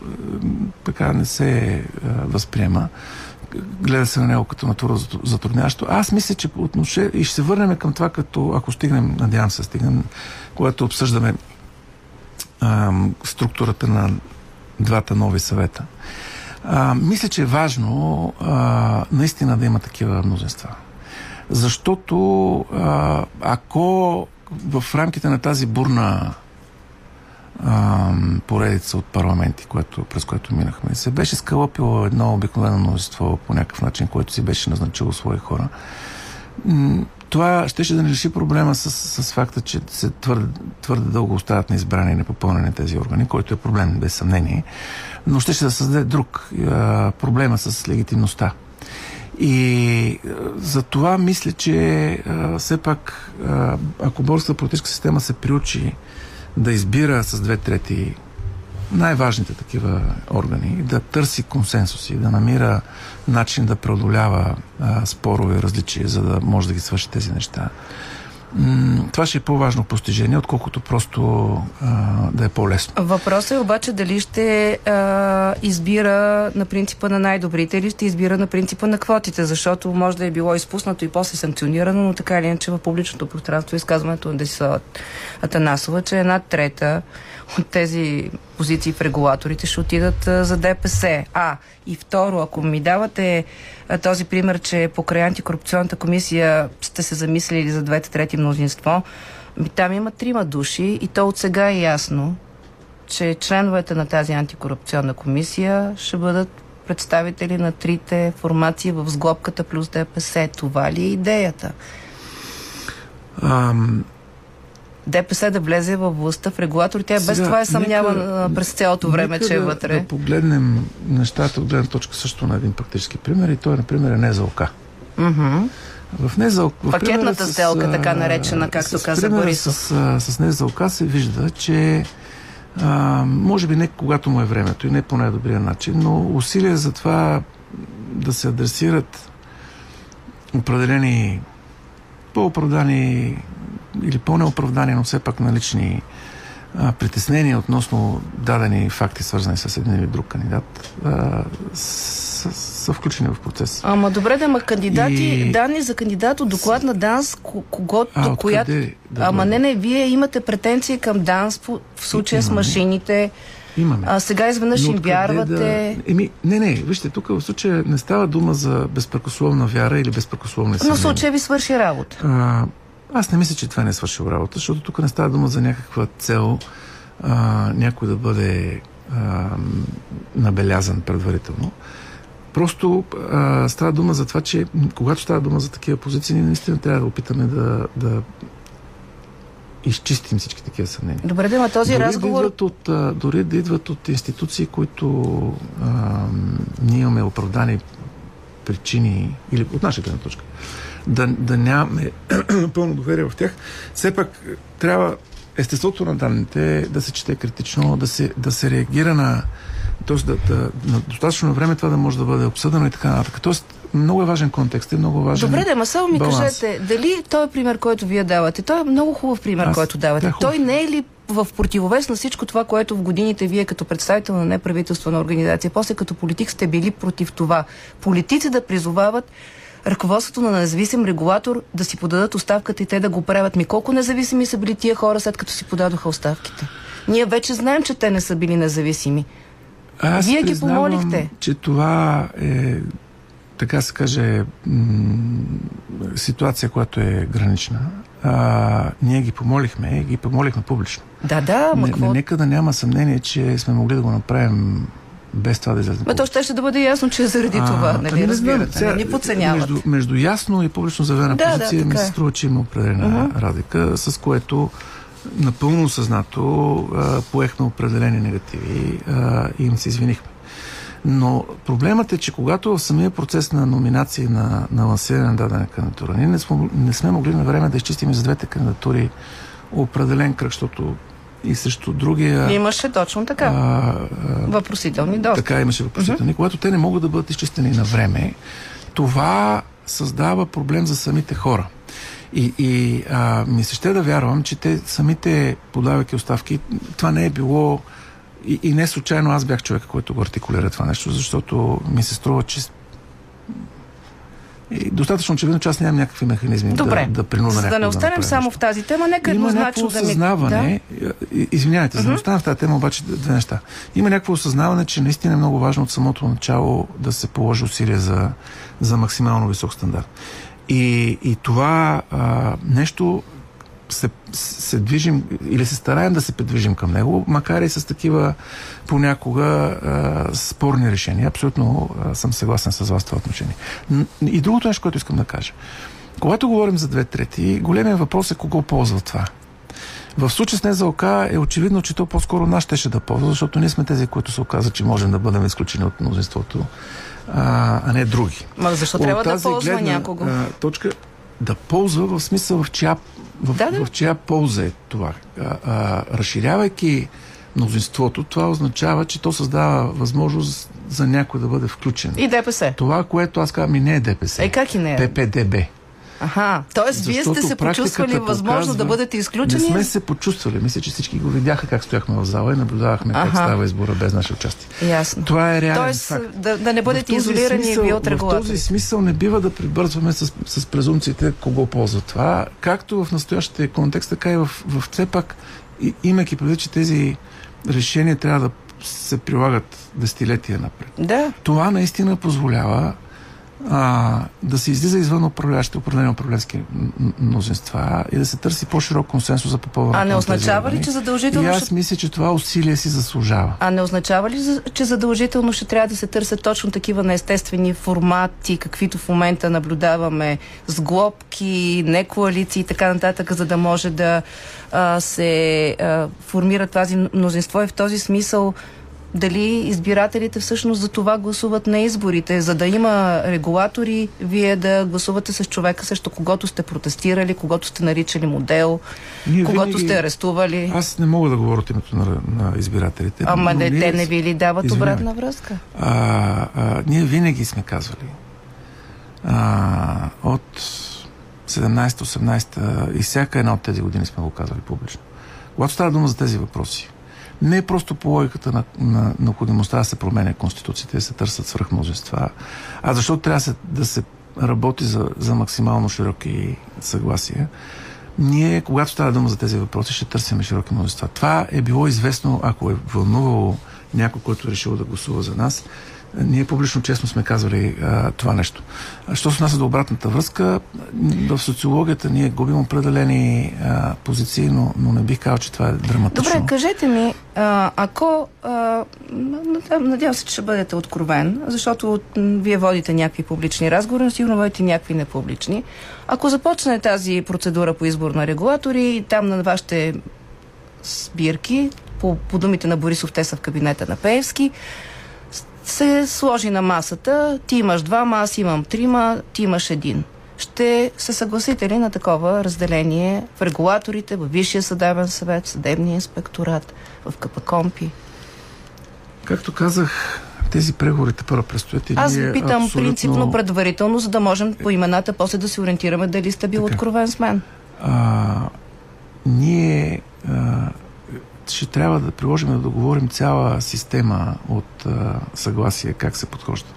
така не се а, възприема. Гледа се на него като натура зат- затрудняващо. Аз мисля, че по отношение... И ще се върнем към това, като ако стигнем, надявам се, стигнем, когато обсъждаме а, структурата на двата нови съвета. А, мисля, че е важно а, наистина да има такива мнозинства. Защото а, ако в рамките на тази бурна а, поредица от парламенти, което, през което минахме, се беше скалъпило едно обикновено мнозинство по някакъв начин, което си беше назначило свои хора, това щеше да не реши проблема с, с факта, че се твърде, твърде дълго остават неизбрани и непопълнени тези органи, който е проблем, без съмнение, но щеше да създаде друг а, проблема с легитимността. И за това мисля, че а, все пак, а, ако българската политическа система се приучи да избира с две трети най-важните такива органи, да търси консенсуси, да намира начин да преодолява а, спорове и различия, за да може да ги свърши тези неща. Това ще е по-важно постижение, отколкото просто а, да е по-лесно. Въпросът е обаче дали ще а, избира на принципа на най-добрите или ще избира на принципа на квотите, защото може да е било изпуснато и после санкционирано, но така или иначе в публичното пространство изказването на Десисла Атанасова, че една трета от тези позиции в регулаторите ще отидат а, за ДПС. А, и второ, ако ми давате а, този пример, че покрай антикорупционната комисия сте се замислили за двете трети мнозинство, там има трима души и то от сега е ясно, че членовете на тази антикорупционна комисия ще бъдат представители на трите формации в сглобката плюс ДПС. Това ли е идеята? Ам, ДПС да влезе във властта в регулатор. Тя без Сега, това е съмнявана нека- през цялото време, че е да, вътре. Да погледнем нещата от гледна точка също на един практически пример и той, например, е НЗОК. Мгм. В НЗОК... в Пакетната с, сделка, така наречена, както с каза Борисов. С, с НЗОК се вижда, че а, може би не когато му е времето и не по най-добрия начин, но усилия за това да се адресират определени по-оправдани или по-неоправдани, но все пак налични а, притеснения относно дадени факти, свързани с един или друг кандидат, а, са, са включени в процес. Ама добре да има кандидати, И- данни за кандидат от доклад на ДАНС, ко- когото, А, която... да Ама не, не, вие имате претенции към ДАНС по- в случая с Имаме. машините, Имаме. А сега изведнъж Но им вярвате. Да... Еми, не, не, вижте, тук в случая не става дума за безпрекословна вяра или безпрекословна Но съмнение. в случая ви свърши работа. А, аз не мисля, че това не е свършил работа, защото тук не става дума за някаква цел а, някой да бъде а, набелязан предварително. Просто а, става дума за това, че когато става дума за такива позиции, ние наистина трябва да опитаме да, да изчистим всички такива съмнения. Добре, да, но този дори разговор... Да идват от, а, дори да идват от институции, които а, ние имаме оправдани причини, или от наша гледна точка, да, да нямаме пълно доверие в тях, все пак е, трябва естеството на данните е да се чете критично, да се, да се реагира на Тоест, да, да, на достатъчно време това да може да бъде обсъдено и така нататък. Тоест, много е важен контекст и много важен Добре, да, ма само ми баланс. кажете, дали той пример, който вие давате, той е много хубав пример, Аз- който давате. да, е той не е ли в противовес на всичко това, което в годините вие като представител на неправителствена организация, после като политик сте били против това. Политици да призовават ръководството на независим регулатор да си подадат оставката и те да го правят. Ми колко независими са били тия хора, след като си подадоха оставките? Ние вече знаем, че те не са били независими. Аз Вие ги помолихте. че това е, така се каже, м- ситуация, която е гранична. А, ние ги помолихме ги помолихме публично. Да, да, ма не, какво? не, нека да няма съмнение, че сме могли да го направим без това да излезе. Ма то ще, ще да бъде ясно, че е заради това, нали, не разбирате, сега, не ни подценяват. Между, между ясно и публично заявена Да, да, позиция ми така се е. струва, че има определена Мгм. разлика, с което напълно осъзнато а, поехме определени негативи а, и им се извинихме. Но проблемът е, че когато в самия процес на номинации на, на лансиране на дадена кандидатура, ние не сме, не сме могли на време да изчистим и за двете кандидатури определен кръг, защото и срещу другия... Имаше точно така. а, а, Въпросителни доста. така имаше въпросителни. Когато те не могат да бъдат изчистени на време, това създава проблем за самите хора. И, и а, ми се ще да вярвам, че те самите, подавайки оставки, това не е било и, и не случайно аз бях човека, който го артикулира това нещо, защото ми се струва, че и достатъчно очевидно, че аз нямам някакви механизми Добре, да, да принуда за да не останем направи само в тази тема, нека Има еднозначно някакво да осъзнаване, и- извинявайте, за да не остана в тази тема, обаче две неща. Има някакво осъзнаване, че наистина е много важно от самото начало да се положи усилие за, за максимално висок стандарт. И, и това а, нещо се, се движим или се стараем да се придвижим към него, макар и с такива понякога а, спорни решения. Абсолютно а, съм съгласен с вас в това отношение. И другото нещо, което искам да кажа. Когато говорим за две трети, големият въпрос е кого ползва това. В случай с НЗОК е очевидно, че то по-скоро нас щеше да ползва, защото ние сме тези, които се оказа, че можем да бъдем изключени от мнозинството, а, а не други. Ма защо От трябва да ползва гледна, някого? А, точка да ползва в смисъл в чия, в, Да, да. в чия полза е това. А, а, разширявайки мнозинството, това означава, че то създава възможност за някой да бъде включен. И ДПС. Това, което аз казвам, и не е ДПС. Е, как и не е? ППДБ. Аха, т.е. вие сте се почувствали възможност да бъдете изключени? Не сме се почувствали. Мисля, че всички го видяха как стояхме в зала и наблюдавахме как Аха. става избора без наше участие. Ясно. Това е реален Тоест, факт. да, да не бъдете изолирани смисъл- вие от В този смисъл не бива да прибързваме с, с презумциите кого ползва това, както в настоящия контекст, така и в, в все пак, и, имайки предвид, че тези решения трябва да се прилагат десетилетия напред. Да. Това наистина позволява а, да се излиза извън управляващите определени управленски мнозинства и да се търси по-широк консенсус за попълването А не означава ли, че задължително И аз мисля, че това усилие си заслужава. А не означава ли, че задължително ще трябва да се търсят точно такива неестествени формати, каквито в момента наблюдаваме с глобки, не коалиции и така нататък, за да може да а, се а, формира тази мнозинство и в този смисъл дали избирателите всъщност за това гласуват на изборите, за да има регулатори, вие да гласувате с човека, срещу когото сте протестирали, когато сте наричали модел, Ние когато винаги- сте арестували. Аз не мога да говоря от името на, на избирателите. Ама не, те не ви ли дават Извинявай. обратна връзка? А, а, ние винаги сме казвали а, от 17-18 и всяка една от тези години сме го казвали публично. Когато става дума за тези въпроси, не е просто по логиката на, на необходимостта да се променя конституциите, да се търсят свръхмножества, а защото трябва се, да се работи за, за максимално широки съгласия. ние, когато става дума за тези въпроси, ще търсим широки множества. Това е било известно, ако е вълнувало някой, който е решил да гласува за нас. Ние публично честно сме казвали а, това нещо. Що се отнася до обратната връзка, в социологията ние губим определени а, позиции, но, но не бих казал, че това е драматично. Добре, кажете ми, а, ако а, над- надявам се, че ще бъдете откровен, защото вие водите някакви публични разговори, но сигурно водите някакви непублични. Ако започне тази процедура по избор на регулатори, и там на вашите сбирки, по, по думите на Борисов, те са в кабинета на Пеевски, се сложи на масата, ти имаш двама, аз имам трима, ти имаш един. Ще се съгласите ли на такова разделение в регулаторите, в Висшия съдебен съвет, съдебния инспекторат, в КПКОМПИ? Както казах, тези преговорите първо предстоят и Аз ви питам абсолютно... принципно предварително, за да можем по имената после да се ориентираме дали сте бил откровен с мен. а, ние а, ще трябва да приложим да договорим цяла система от а, съгласие как се подхожда.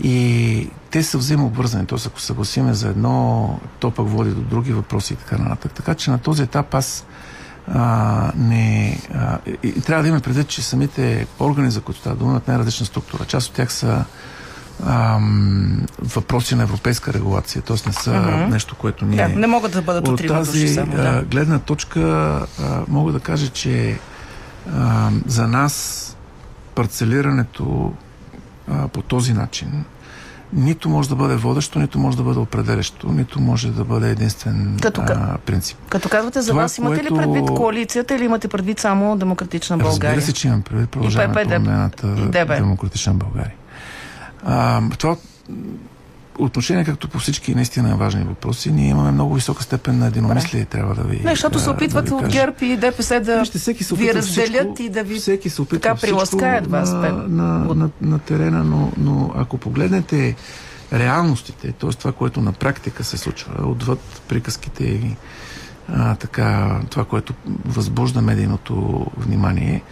И те са взаимообвързани. Т.е. ако съгласиме за едно, то пък води до други въпроси и така нататък. Така че на този етап аз а, не... А, и, и трябва да имаме предвид, че самите органи, за които става дума, имат най-различна структура. Част от тях са ам, въпроси на европейска регулация, т.е. не са Мгм. нещо, което ние... Да, не могат да бъдат от тази само. а, Да. гледна точка а, мога да кажа, че а, за нас парцелирането а, по този начин нито може да бъде водещо, нито може да бъде определящо, нито може да бъде единствен Като ка- а, принцип. Като казвате за Това, вас, имате което- ли предвид коалицията или имате предвид само Демократична България? Разбира се, че имам предвид продължаване И на ДБ. Демократична България. А, това отношение, както по всички наистина важни въпроси, ние имаме много висока степен на единомислие и трябва да ви Не, защото се опитват да ви от. ГЕРБ и ДПС да Вижте, всеки се ви разделят всичко, и да ви всеки се опитва така приласкаят вас. на, на, на, на, терена, но, но ако погледнете реалностите, т.е. това, което на практика се случва, отвъд приказките и а, така, това, което възбужда медийното внимание,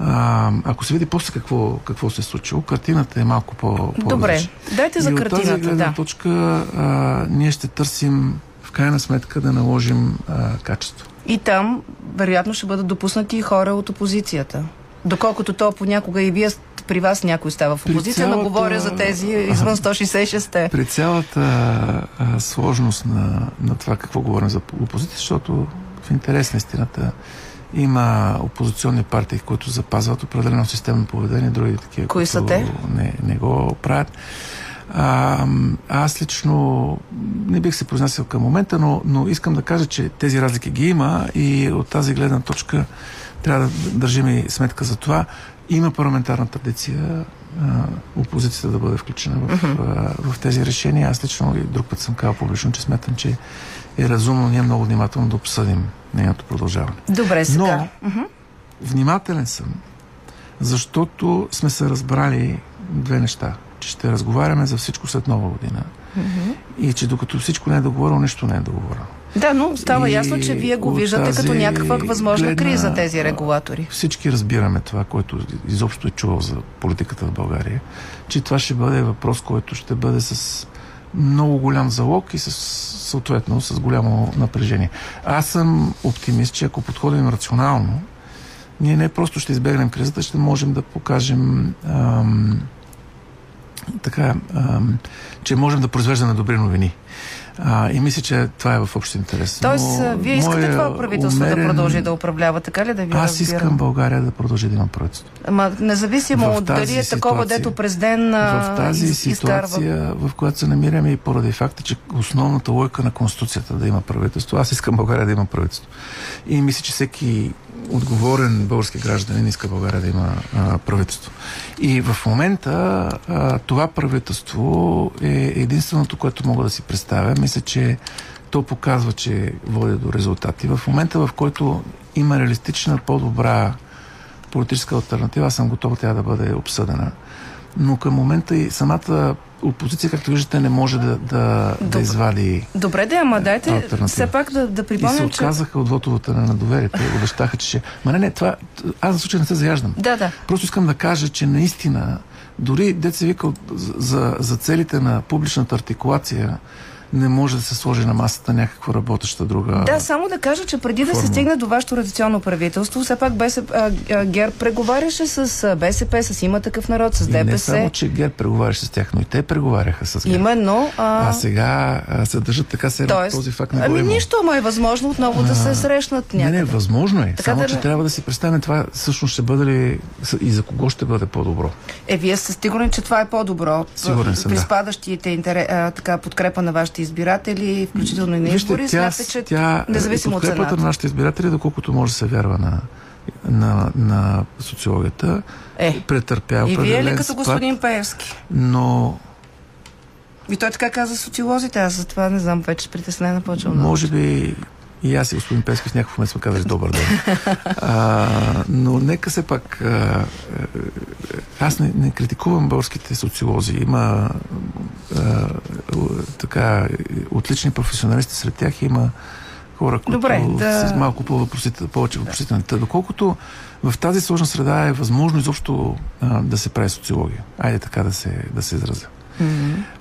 а, ако се види после какво, какво се е случило, картината е малко по Добре, дайте за и от тази картината, гледна да. точка а, ние ще търсим в крайна сметка да наложим а, качество. И там, вероятно, ще бъдат допуснати и хора от опозицията. Доколкото то понякога и вие при вас някой става в опозиция, но цялата- говоря за тези извън 166-те. При цялата а, сложност на, на това какво говорим за опозиция, защото в интерес на истината има опозиционни партии, които запазват определено системно поведение, други такива, Кои са те? Не, не го правят. А, аз лично не бих се произнасял към момента, но, но искам да кажа, че тези разлики ги има и от тази гледна точка трябва да държим и сметка за това. Има парламентарна традиция опозицията да бъде включена в, а, в тези решения. Аз лично и друг път съм казал публично, че смятам, че е разумно ние много внимателно да обсъдим нейното продължаване. Добре, сега. Но внимателен съм, защото сме се разбрали две неща. Че ще разговаряме за всичко след нова година и че докато всичко не е договорено, нищо не е договорено. Да, но става И ясно, че вие го виждате като някаква възможна гледна- криза тези регулатори. Всички разбираме това, което изобщо е чувал за политиката в България, че това ще бъде въпрос, който ще бъде с много голям залог и с, съответно с голямо напрежение. Аз съм оптимист, че ако подходим рационално, ние не просто ще избегнем кризата, ще можем да покажем ам, така, ам, че можем да произвеждаме добри новини. А, и мисля, че това е в общ интерес. Тоест, Но вие искате това правителство да умерен- продължи да управлява, така ли да ви Аз разбирам? искам България да продължи да има правителство. Ама независимо от дали е такова, дето през ден в тази из- изкарва. ситуация, в която се намираме и поради факта, че основната лойка на Конституцията да има правителство, аз искам България да има правителство. И мисля, че всеки отговорен български гражданин иска България да има а, правителство. И в момента а, това правителство е единственото, което мога да си представя. Мисля, че то показва, че води до резултати. В момента, в който има реалистична, по-добра политическа альтернатива, аз съм готов тя да бъде обсъдена. Но към момента и самата опозиция, както виждате, не може да, да, да извади Добре, да, ама дайте все пак да, да и се припомням, че... отказаха от вотовата на доверието. Обещаха, че ще... Ма не, не, това... Аз за случай не се заяждам. Да, да. Просто искам да кажа, че наистина, дори деца вика за, за целите на публичната артикулация, не може да се сложи на масата някаква работеща друга. Да, само да кажа, че преди да се форма. стигне до вашето ротационно правителство, все пак БСП, а, а, ГЕРБ преговаряше с а, БСП, с има такъв народ, с И не ДПС. само, че ГЕРБ преговаряше с тях, но и те преговаряха с ГЕРБ. Именно. А, А сега а, се държат така се Тоест, този факт не ами има. нищо, ама е възможно отново да се срещнат Не, някъде. не, възможно е. Така Само, да че не- трябва да си представим това всъщност ще бъде ли и за кого ще бъде по-добро. Е, вие сте сигурни, че това е по-добро. Сигурен съм, При да. спадащите интере, а, така, подкрепа на вашите избиратели, включително и на избори, смятате, че тя, независимо от цената. на нашите избиратели, доколкото може да се вярва на, на, на социологията, Е, претърпя И вие ли като спад, господин Пеевски? но И той така каза социолозите, аз затова не знам, вече притеснена почвам. може би и аз и господин Пески в някакъв момент сме казали добър ден. а, но нека все пак а, аз не, не критикувам българските социолози. Има а, така отлични професионалисти сред тях, има хора, които Добре, да- с малко повече въпросителни. Та, Доколкото в тази сложна среда е възможно изобщо а, да се прави социология. Айде така да се, да се изразя.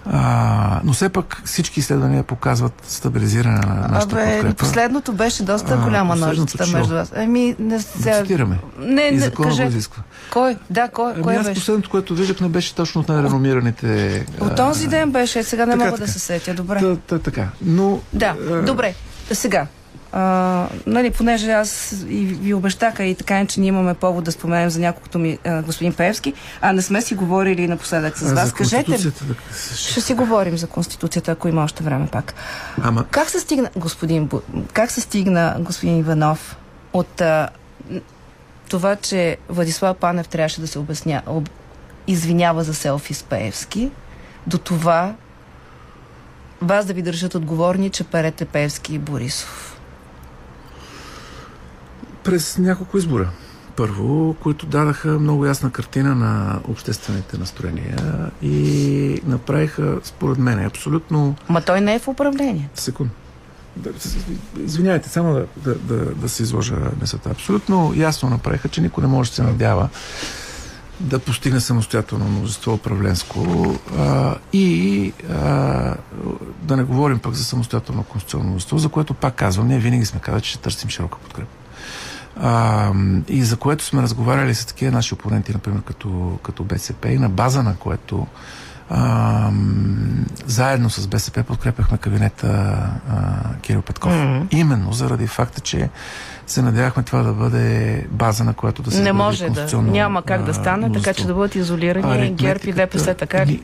А, но все пак всички изследвания показват стабилизиране на нашата Абе, подкрепа. последното беше доста А, голяма последното ножицата между вас. Еми, не Да сега... цитираме. Не, и не, закона го кажете. изисква. Кой? Да, кой, Ами кой аз беше? последното, което виждах, не беше точно от най-реномираните. От този ден беше, сега не така, мога да така. се сетя. Добре. Та, та, така. Но Да, добре. Сега. А, нали, понеже аз и ви обещаха и така, че ние имаме повод да споменем за няколкото ми а, господин Певски, а не сме си говорили напоследък с а, вас. Кажете, ще си говорим за Конституцията, ако има още време пак. Ама Как се стигна, господин, как се стигна, господин Иванов, от а, това, че Владислав Панев трябваше да се обясня, об, извинява за селфи с Пеевски, до това вас да ви държат отговорни, че перете Пеевски и Борисов? През няколко избора. Първо, които дадаха много ясна картина на обществените настроения и направиха, според мен, абсолютно Ма той не е в управление. Секунд. Извинявайте, само да, да, да, да се изложа мисълта. Абсолютно ясно направиха, че никой не може да се надява да постигне самостоятелно множество управленско а, и а, да не говорим пък за самостоятелно конституционно множество, за което пак казвам, ние винаги сме казали, че ще търсим широка подкрепа. А, и за което сме разговаряли с такива наши опоненти, например, като, като БСП и на база на което а, заедно с БСП подкрепяхме кабинета а, Кирил Петков. Мгм. Именно заради факта, че се надявахме това да бъде база, на която да се не може да. Няма как да а, стане, така мнозинство. че да бъдат изолирани ГЕРБ и ДПС, така ли?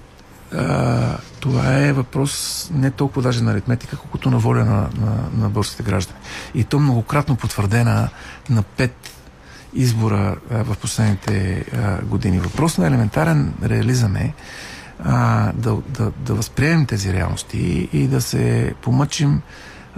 А, това е въпрос не толкова даже на аритметика, колкото на воля на, на, на българските граждани. И то многократно потвърдена на пет избора а, в последните а, години. Въпрос на елементарен реализъм е а, да, да, да възприемем тези реалности и да се помъчим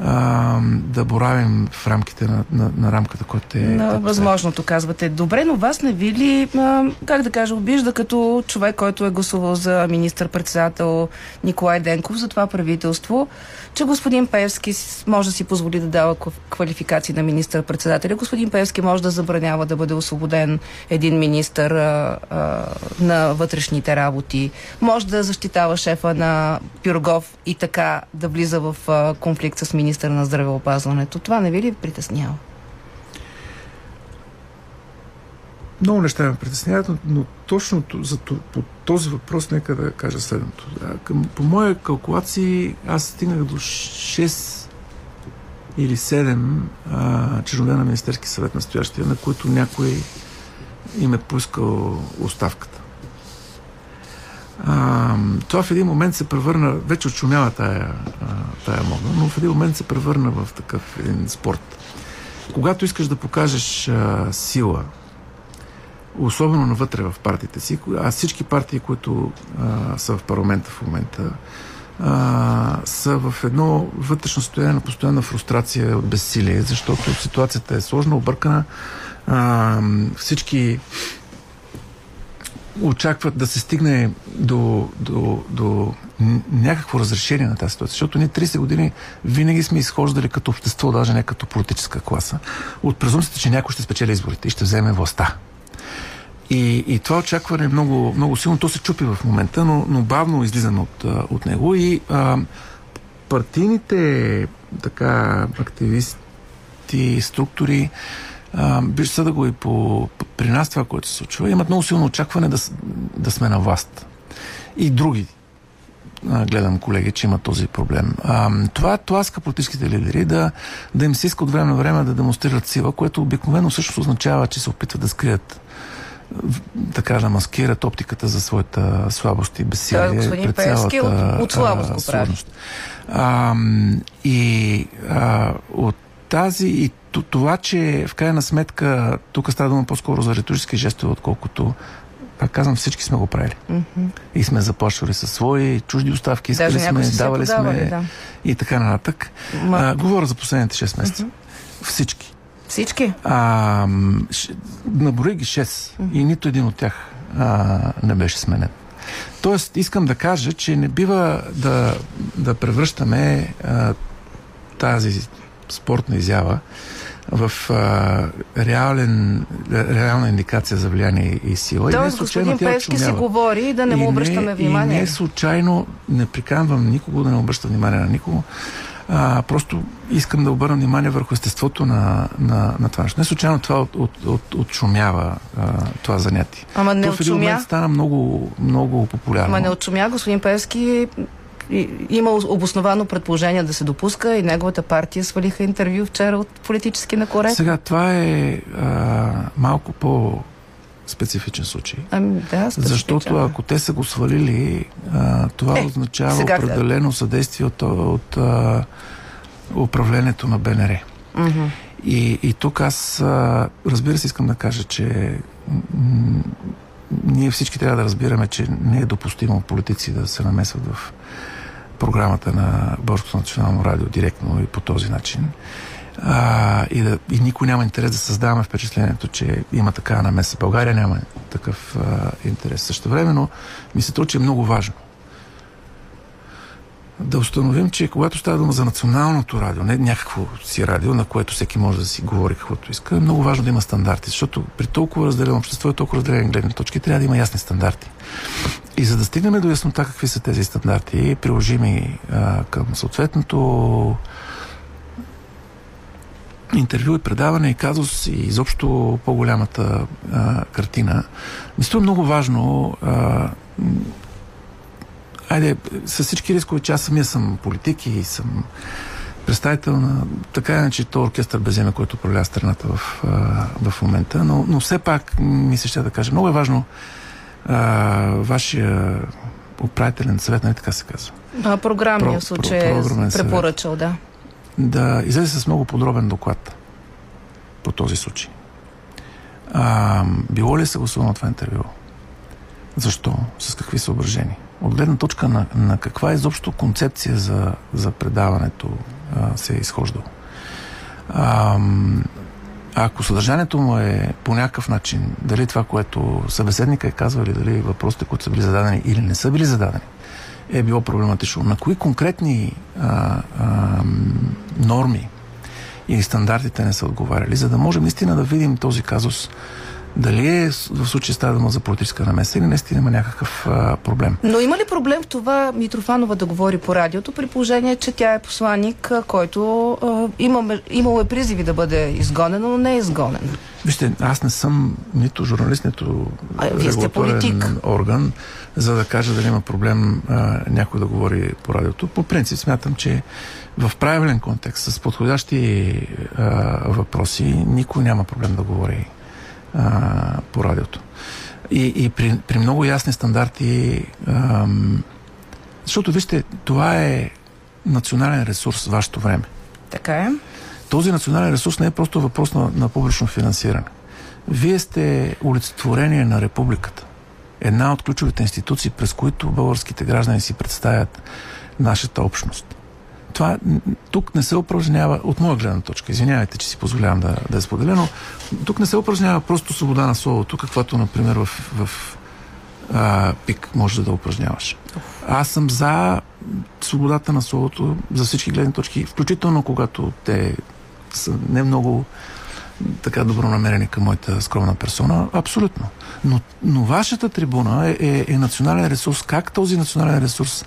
а, да боравим в рамките на, на, на рамката, която е... На възможното, казвате. Добре, но вас не ви ли, а, как да кажа, обижда като човек, който е гласувал за министър-председател Николай Денков за това правителство, че господин Певски може да си позволи да дава кв- квалификации на министър-председателя. Господин Певски може да забранява да бъде освободен един министър а, а, на вътрешните работи. Може да защитава шефа на Пирогов и така да влиза в а, конфликт с министър на здравеопазването. Това не ви ли притеснява? Много неща ме притесняват, но, но точно за, по този въпрос нека да кажа следното. А, към, по моя калкулации аз стигнах до 6 или 7 а, членове на Министерски съвет настоящия, на които някой им е поискал оставката. А, това в един момент се превърна, вече отшумява тая, а, тая мода, но в един момент се превърна в такъв един спорт. Когато искаш да покажеш а, сила, особено навътре в партиите си, а всички партии, които а, са в парламента в момента, а, са в едно вътрешно състояние на постоянна фрустрация от безсилие, защото ситуацията е сложна, объркана. А, всички очакват да се стигне до, до, до някакво разрешение на тази ситуация. Защото ние 30 години винаги сме изхождали като общество, даже не като политическа класа, от презумцията, че някой ще спечели изборите и ще вземе властта. И, и това очакване е много, много силно. То се чупи в момента, но, но бавно излизаме от, от него и а, партийните така, активисти, структури, виж съда го и по, при нас това, което се случва, имат много силно очакване да, да сме на власт. И други а, гледам колеги, че има този проблем. А, това тласка политическите лидери да, да им се иска от време на време да демонстрират сила, което обикновено всъщност означава, че се опитват да скрият така да маскират оптиката за своята слабост и безсилие. Той, господин Пеевски, от, от слабост го прави. А, и а, от тази и това, че в крайна сметка тук става дума по-скоро за риторически жестове, отколкото пак казвам, всички сме го правили. Mm-hmm. И сме заплащали със свои чужди оставки, искали Даже сме, давали сме да. и така нататък. Ма... А, говоря за последните 6 месеца. Mm-hmm. Всички. Всички? А. Наброи ги 6 mm-hmm. и нито един от тях а, не беше сменен. Тоест, искам да кажа, че не бива да, да превръщаме а, тази спортна изява в а, реален, реална индикация за влияние и сила. Тоест, господин Певски си говори да не му обръщаме внимание. И не случайно не приканвам никого да не обръща внимание на никого. А, просто искам да обърна внимание върху естеството на, на, на това нещо. Не случайно това от, от, от, отшумява а, това занятие. Ама не То в един момент стана много, много популярно. Ама не отшумя, господин Певски има обосновано предположение да се допуска и неговата партия свалиха интервю вчера от политически на корект. Сега, това е а, малко по специфичен случай. Ами, да, Защото ако те са го свалили, а, това е, означава определено да. съдействие от, от а, управлението на БНР. Mm-hmm. И, и тук аз, а, разбира се, искам да кажа, че м- ние всички трябва да разбираме, че не е допустимо политици да се намесват в програмата на Българското национално радио директно и по този начин. А, и, да, и никой няма интерес да създаваме впечатлението, че има такава намеса. България няма такъв а, интерес. Също време, но ми се че е много важно да установим, че когато става дума за националното радио, не някакво си радио, на което всеки може да си говори каквото иска, е много важно да има стандарти, защото при толкова разделено общество и толкова разделени гледни точки трябва да има ясни стандарти. И за да стигнем до яснота какви са тези стандарти, приложими а, към съответното интервю и предаване и казус и изобщо по-голямата а, картина, мисля, е много важно а, айде, с всички рискове, че аз самия съм политик и съм представител на така иначе то оркестър без име, който управлява страната в, а, в момента, но, но все пак ми се ще да кажа, много е важно а, вашия управителен съвет, нали така се казва? А, програмния про, случай про, е препоръчал, да. Да излезе с много подробен доклад по този случай. А, било ли е съгласувано това интервю? Защо? С какви съображения? От гледна точка на, на каква изобщо концепция за, за предаването а, се е изхождало. А, ако съдържанието му е по някакъв начин, дали това, което събеседника е казва, или дали въпросите, които са били зададени или не са били зададени, е било проблематично. На кои конкретни а, а, норми или стандартите не са отговаряли, за да можем наистина да видим този казус дали е в случая става дума за политическа намеса или наистина има някакъв а, проблем. Но има ли проблем в това Митрофанова да говори по радиото, при положение, че тя е посланник, който а, има, имало е призиви да бъде изгонен, но не е изгонен? Вижте, аз не съм нито журналист, нито а, регулаторен орган, за да кажа дали има проблем а, някой да говори по радиото. По принцип смятам, че в правилен контекст, с подходящи а, въпроси, никой няма проблем да говори а, по радиото. И, и при, при много ясни стандарти, а, защото вижте, това е национален ресурс, вашето време. Така е. Този национален ресурс не е просто въпрос на, на публично финансиране. Вие сте олицетворение на републиката. Една от ключовите институции, през които българските граждани си представят нашата общност това тук не се упражнява, от моя гледна точка, извинявайте, че си позволявам да, да е споделя, но тук не се упражнява просто свобода на словото, каквато, например, в, в а, ПИК може да упражняваш. Аз съм за свободата на словото за всички гледни точки, включително когато те са не много така добронамерени към моята скромна персона, абсолютно. Но, но вашата трибуна е, е, е национален ресурс. Как този национален ресурс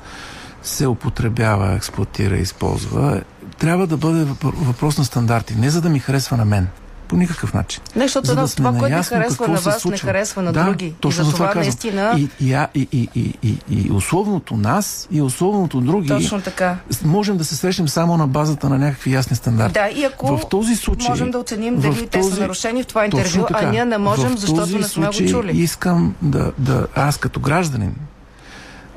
се употребява, експлуатира, използва, трябва да бъде въпрос на стандарти. Не за да ми харесва на мен. По никакъв начин. Не, защото За да това, което не харесва на вас, не харесва на да, други. Точно и за това казвам. наистина... И, и, и, и, и, и, и условното нас, и условното други. Точно така. Можем да се срещнем само на базата на някакви ясни стандарти. Да, и ако в този случай, можем да оценим дали те са този- нарушени в това интервю, така. а ние не можем, защото този не сме го чули. Искам да, да, аз като гражданин,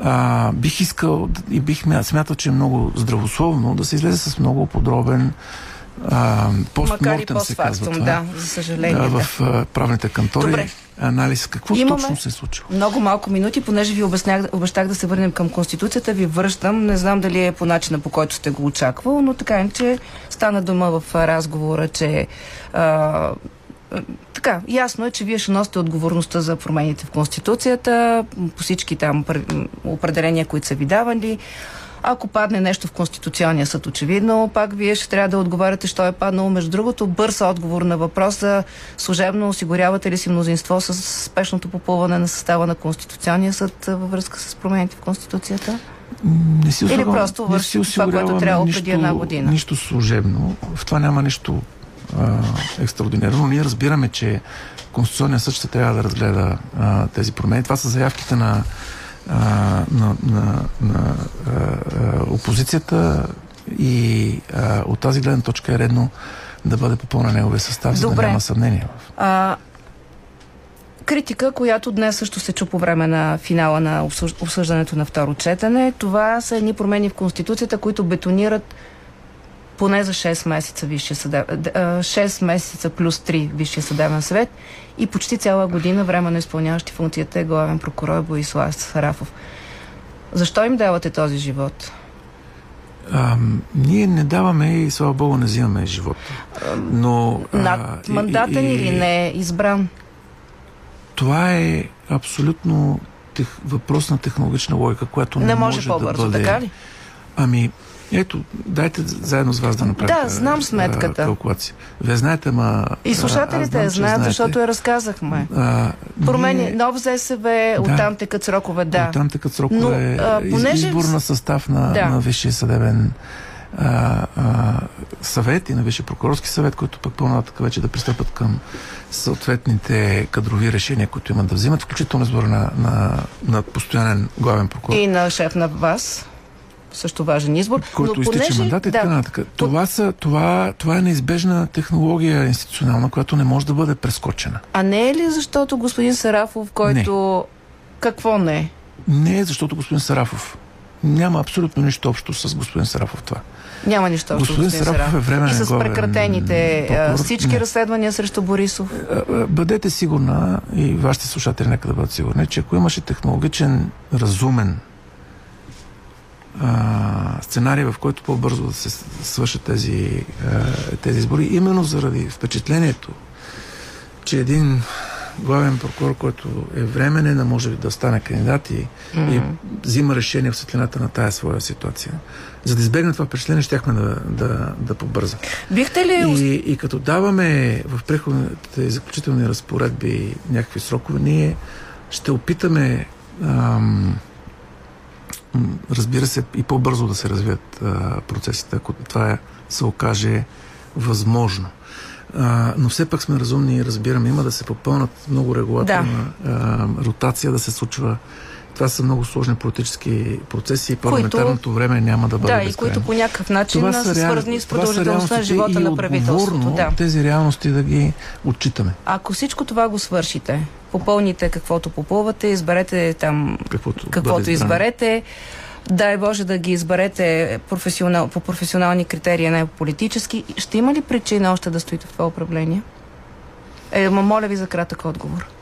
а, бих искал и бих мя- смятал, че е много здравословно да се излезе с много подробен постмортем се казва това. да, за съжаление. да. в а, правните кантори. Добре. Анализ какво Имаме точно се е случило. Много малко минути, понеже ви обяснях, обещах да се върнем към Конституцията, ви връщам. Не знам дали е по начина, по който сте го очаквал, но така иначе стана дума в разговора, че а, така, ясно е, че вие ще носите отговорността за промените в Конституцията, по всички там определения, които са ви давали. Ако падне нещо в Конституционния съд, очевидно, пак вие ще трябва да отговаряте, що е паднало. Между другото, бърз отговор на въпроса, служебно осигурявате ли си мнозинство с спешното попълване на състава на Конституционния съд във връзка с промените в Конституцията? Не си Или просто върши това, което трябвало нищо, преди една година. Нищо служебно. В това няма нищо а, екстраординарно. Ние разбираме, че Конституционният съд ще трябва да разгледа а, тези промени. Това са заявките на, а, на, на, на а, опозицията и а, от тази гледна точка е редно да бъде попълнен неговия състав, за да Добре. няма съмнение. А, критика, която днес също се чу по време на финала на обсъж- обсъждането на второ четене. Това са едни промени в Конституцията, които бетонират поне за 6 месеца Висшия съдеб... д- а, 6 месеца плюс 3 Висшия съдебен съвет и почти цяла година временно изпълняващи функцията е главен прокурор Боислав Сарафов. Защо им давате този живот? А, ние не даваме и слава Богу не взимаме живот. Но, а, Над и- мандатен и- или не е избран? Това е абсолютно тех, въпрос на технологична логика, която не, Не може може по-бързо, да бъде... така ли? Ами, ето, дайте заедно с вас да направим Да, знам сметката. калкулация. Вие знаете, ма... И слушателите я знаят, защото я разказахме. А, Промени, ние- нов ЗСВ, оттам текат срокове, да. Оттам текат срокове, Но, а, понеже- избор на състав на, Да. на Висшия съдебен а, а, съвет и на Висшия прокурорски съвет, които пък по-нататък вече да пристъпат към съответните кадрови решения, които имат да взимат, включително избор на, на, на постоянен главен прокурор. И на шеф на вас. Също важен избор. който Но изтича понеже- мандат и така нататък. Това, са, това, това е неизбежна технология институционална, която не може да бъде прескочена. А не е ли защото господин Сарафов, който... Какво не? Не е защото господин Сарафов няма абсолютно нищо общо с господин Сарафов това. Няма нищо общо Господин господин Сарафов е временен И с главен прекратените прокурор. всички Не. разследвания срещу Борисов. А, а, Бъдете сигурна и вашите слушатели нека да бъдат сигурни, че ако имаше технологичен, разумен а, сценарий, в който по-бързо да се свършат тези, а, тези избори, именно заради впечатлението, че един главен прокурор, който е временен, не може да стане кандидат и, Мгм. и взима решение в светлината на тая своя ситуация. За да избегнем това впечатление, щяхме да, да, да побързам. Бихте ли... И, и като даваме в преходните заключителни разпоредби някакви срокове, ние ще опитаме ам, разбира се и по-бързо да се развият а, процесите, ако това е, се окаже възможно. А, но все пак сме разумни и разбираме, има да се попълнат много регулаторна а, ротация да се случва. Това са много сложни политически процеси и парламентарното време няма да бъде Да, и безкрайно. които по някакъв начин Това са, свързани с продължителността на живота и на правителството. Да. тези реалности да ги отчитаме. Ако всичко това го свършите, попълните каквото попълвате, изберете там Каквото, каквото изберете, дай Боже да ги изберете професионал, по професионални критерии, не по политически, ще има ли причина още да стоите в това управление? Е, моля ви за кратък отговор.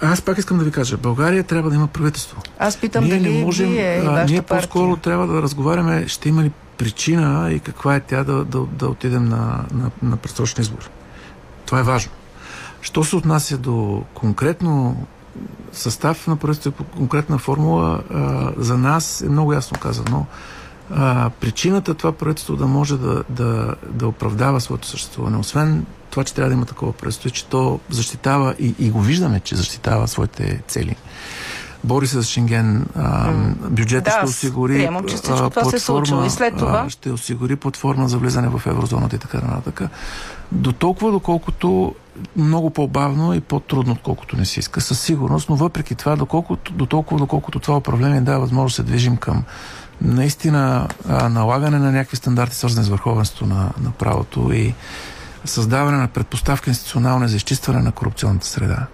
Аз пак искам да ви кажа, България трябва да има правителство. Аз питам ние дали не можем, вие и а, ние партия. по-скоро трябва да разговаряме, ще има ли причина и каква е тя да, да, да отидем на, на, на предсрочни избори. Това е важно. Що се отнася до конкретно състав на правителство конкретна формула, а, за нас е много ясно казано. А, причината това правителство да може да, да, да оправдава своето съществуване, освен това, че трябва да има такова правителство, е, че то защитава и, и го виждаме, че защитава своите цели. бори се с Шенген, а, бюджета Да, ще осигури приемам, че всичко това се е случило. И след това? а, ще осигури платформа за влизане в еврозоната и така нататък. До толкова, доколкото много по-бавно и по-трудно, отколкото не си иска, със сигурност, но въпреки това, доколкото, до толкова, доколкото това управление дава възможност да се движим към наистина налагане на някакви стандарти, свързани с върховенството на, на правото и създаване на предпоставка институционална за изчистване на корупционната среда.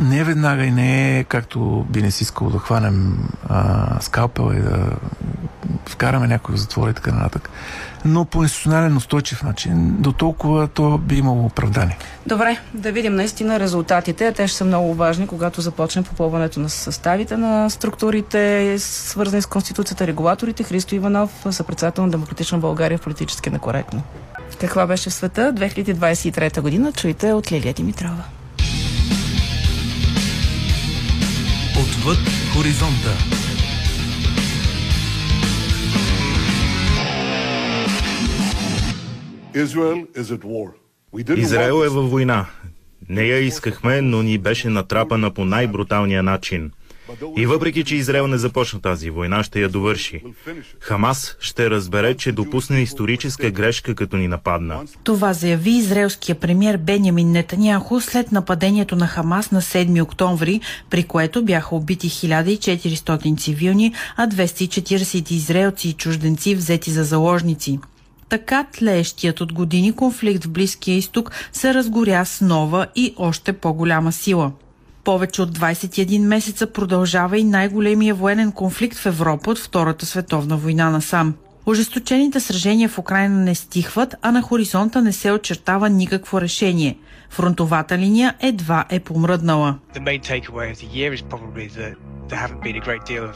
Не веднага и не е както би не си искал да хванем а, скалпела и да вкараме някой в затвора и така нататък. Но по институционален устойчив начин, до толкова то би имало оправдание. Добре, да видим наистина резултатите. Те ще са много важни, когато започне попълването на съставите на структурите, свързани с Конституцията, регулаторите. Христо Иванов, съпредседател на Демократична България в политически некоректно. Каква беше в света 2023 година? Чуйте от Лилия Димитрова. Отвъд хоризонта. Израел е във война. Не я искахме, но ни беше натрапана по най-бруталния начин. И въпреки, че Израел не започна тази война, ще я довърши. Хамас ще разбере, че допусне историческа грешка, като ни нападна. Това заяви израелския премьер Бенямин Нетаняху след нападението на Хамас на 7 октомври, при което бяха убити 1400 цивилни, а 240 израелци и чужденци взети за заложници. Така тлеещият от години конфликт в Близкия изток се разгоря с нова и още по-голяма сила. Повече от 21 месеца продължава и най-големия военен конфликт в Европа от Втората световна война насам. Ожесточените сражения в Украина не стихват, а на хоризонта не се очертава никакво решение. Фронтовата линия едва е помръднала.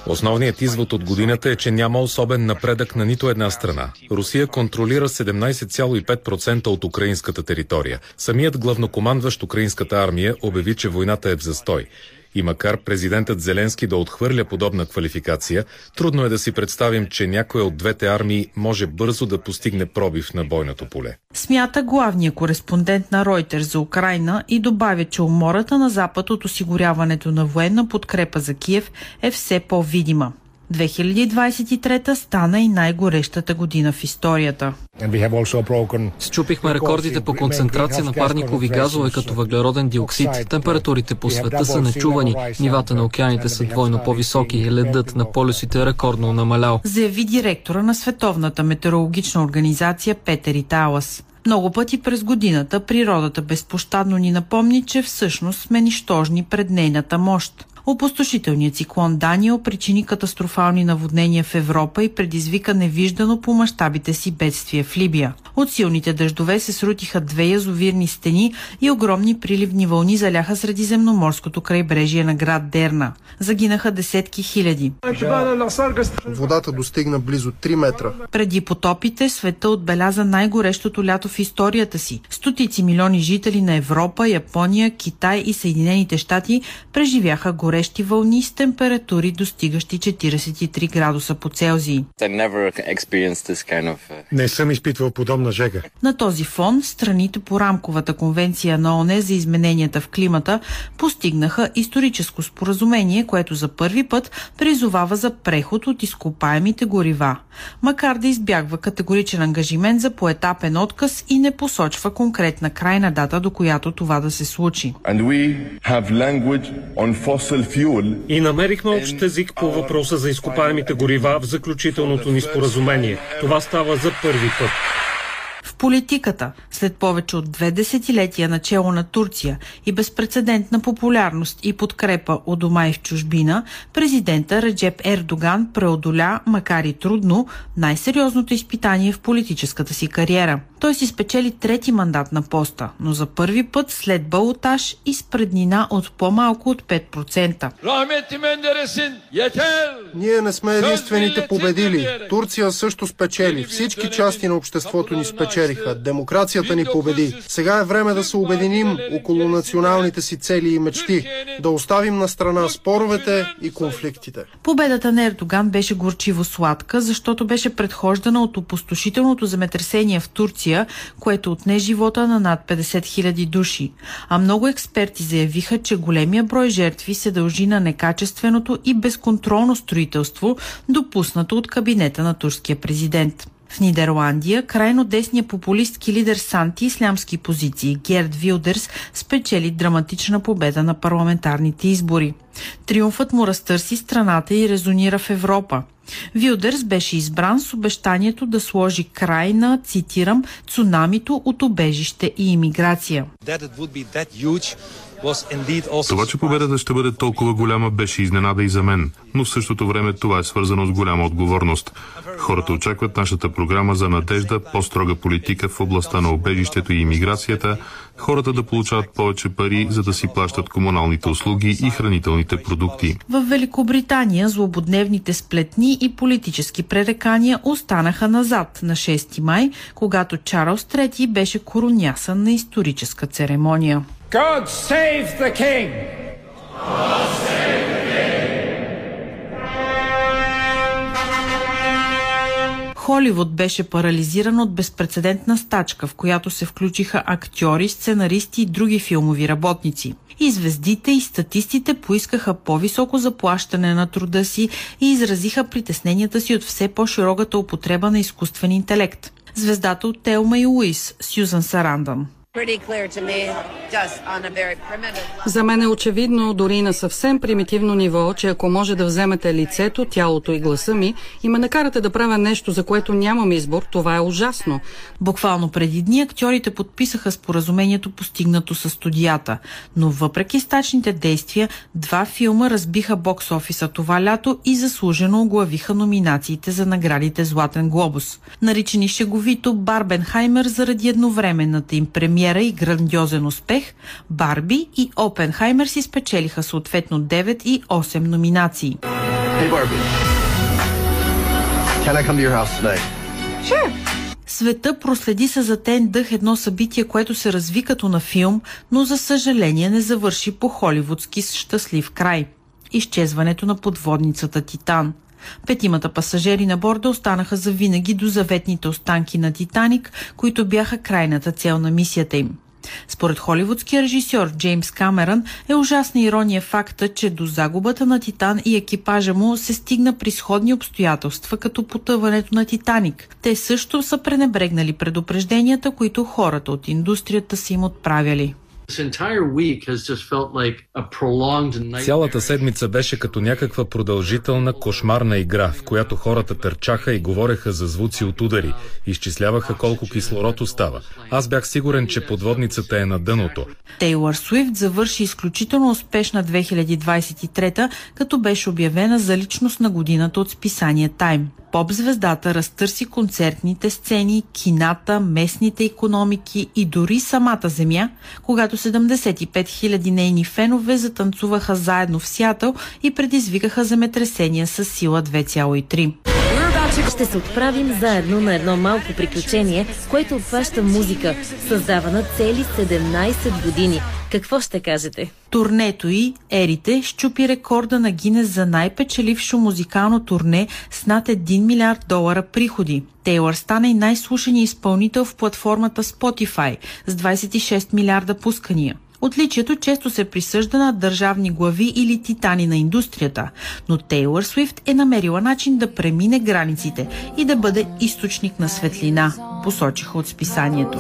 Основният извод от годината е, че няма особен напредък на нито една страна. Русия контролира 17,5% от украинската територия. Самият главнокомандващ украинската армия обяви, че войната е в застой. И макар президентът Зеленски да отхвърля подобна квалификация, трудно е да си представим, че някоя от двете армии може бързо да постигне пробив на бойното поле. Смята главния кореспондент на Ройтер за Украина и добавя, че умората на Запад от осигуряването на военна подкрепа за Киев е все по-видима. 2023 стана и най-горещата година в историята. Счупихме рекордите по концентрация на парникови газове като въглероден диоксид. Температурите по света са нечувани. Нивата на океаните са двойно по-високи. Ледът на полюсите е рекордно намалял. Заяви директора на Световната метеорологична организация Петър Италас. Много пъти през годината природата безпощадно ни напомни, че всъщност сме нищожни пред нейната мощ. Опустошителният циклон Даниел причини катастрофални наводнения в Европа и предизвика невиждано по мащабите си бедствие в Либия. От силните дъждове се срутиха две язовирни стени и огромни приливни вълни заляха средиземноморското крайбрежие на град Дерна. Загинаха десетки хиляди. Водата достигна близо 3 метра. Преди потопите света отбеляза най-горещото лято в историята си. Стотици милиони жители на Европа, Япония, Китай и Съединените щати преживяха горещи вълни с температури достигащи 43 градуса по Целзий. Не съм изпитвал подобна жега. На този фон страните по рамковата конвенция на ОНЕ за измененията в климата постигнаха историческо споразумение, което за първи път призовава за преход от изкопаемите горива. Макар да избягва категоричен ангажимент за поетапен отказ и не посочва конкретна крайна дата, до която това да се случи. И намерихме общ език по въпроса за изкопаемите горива в заключителното ни споразумение. Това става за първи път. Политиката, след повече от две десетилетия начало на Турция и безпредседентна популярност и подкрепа у дома и в чужбина, президента Реджеп Ердоган преодоля, макар и трудно, най-сериозното изпитание в политическата си кариера. Той си спечели трети мандат на поста, но за първи път след балотаж и с преднина от по-малко от 5%. Ние не сме единствените победили. Турция също спечели. Всички части на обществото ни спечелиха. направиха. Демокрацията ни победи. Сега е време да се обединим около националните си цели и мечти. Да оставим на страна споровете и конфликтите. Победата на Ердоган беше горчиво сладка, защото беше предхождана от опустошителното земетресение в Турция, което отне живота на над 50 000 души. А много експерти заявиха, че големия брой жертви се дължи на некачественото и безконтролно строителство, допуснато от кабинета на турския президент. В Нидерландия крайно десния популистки лидер с антиислямски позиции Герд Вилдерс спечели драматична победа на парламентарните избори. Триумфът му разтърси страната и резонира в Европа. Вилдерс беше избран с обещанието да сложи край на, цитирам, цунамито от обежище и имиграция. Това, че победата ще бъде толкова голяма, беше изненада и за мен, но в същото време това е свързано с голяма отговорност. Хората очакват нашата програма за надежда, по-строга политика в областта на обежището и иммиграцията, хората да получават повече пари, за да си плащат комуналните услуги и хранителните продукти. В Великобритания злободневните сплетни и политически пререкания останаха назад на 6 май, когато Чарлз III беше коронясан на историческа церемония. God save the king! God save the king! Холивуд беше парализиран от безпредседентна стачка, в която се включиха актьори, сценаристи и други филмови работници. И звездите и статистите поискаха по-високо заплащане на труда си и изразиха притесненията си от все по-широката употреба на изкуствен интелект. Звездата от Телма и Луис, Сюзан Сарандан. За мен е очевидно, дори на съвсем примитивно ниво, че ако може да вземете лицето, тялото и гласа ми и ме накарате да правя нещо, за което нямам избор, това е ужасно. Буквално преди дни актьорите подписаха споразумението постигнато с студията, но въпреки стачните действия, два филма разбиха бокс офиса това лято и заслужено оглавиха номинациите за наградите Златен глобус. Наричани шеговито Барбенхаймер заради едновременната им премиера премиера и грандиозен успех, Барби и Опенхаймер си спечелиха съответно 9 и 8 номинации. Hey Barbie. Can I come to your house tonight? Sure. Света проследи с затен дъх едно събитие, което се разви като на филм, но за съжаление не завърши по холивудски с щастлив край. Изчезването на подводницата Титан – Петимата пасажери на борда останаха завинаги до заветните останки на Титаник, които бяха крайната цел на мисията им. Според холивудския режисьор Джеймс Камерън е ужасна ирония факта, че до загубата на Титан и екипажа му се стигна при сходни обстоятелства като потъването на Титаник. Те също са пренебрегнали предупрежденията, които хората от индустрията са им отправяли. Цялата седмица беше като някаква продължителна кошмарна игра, в която хората търчаха и говореха за звуци от удари, изчисляваха колко кислород остава. Аз бях сигурен, че подводницата е на дъното. Тейлор Суифт завърши изключително успешна 2023, като беше обявена за личност на годината от списание Time поп-звездата разтърси концертните сцени, кината, местните економики и дори самата земя, когато 75 000 нейни фенове затанцуваха заедно в Сиатъл и предизвикаха земетресения с сила 2,3. Ще се отправим заедно на едно малко приключение, което обхваща музика, създавана цели 17 години. Какво ще кажете? Турнето и Ерите щупи рекорда на Гинес за най-печелившо музикално турне с над 1 милиард долара приходи. Тейлър стана и най-слушания изпълнител в платформата Spotify с 26 милиарда пускания. Отличието често се присъжда на държавни глави или титани на индустрията, но Тейлър Свифт е намерила начин да премине границите и да бъде източник на светлина, посочиха от списанието.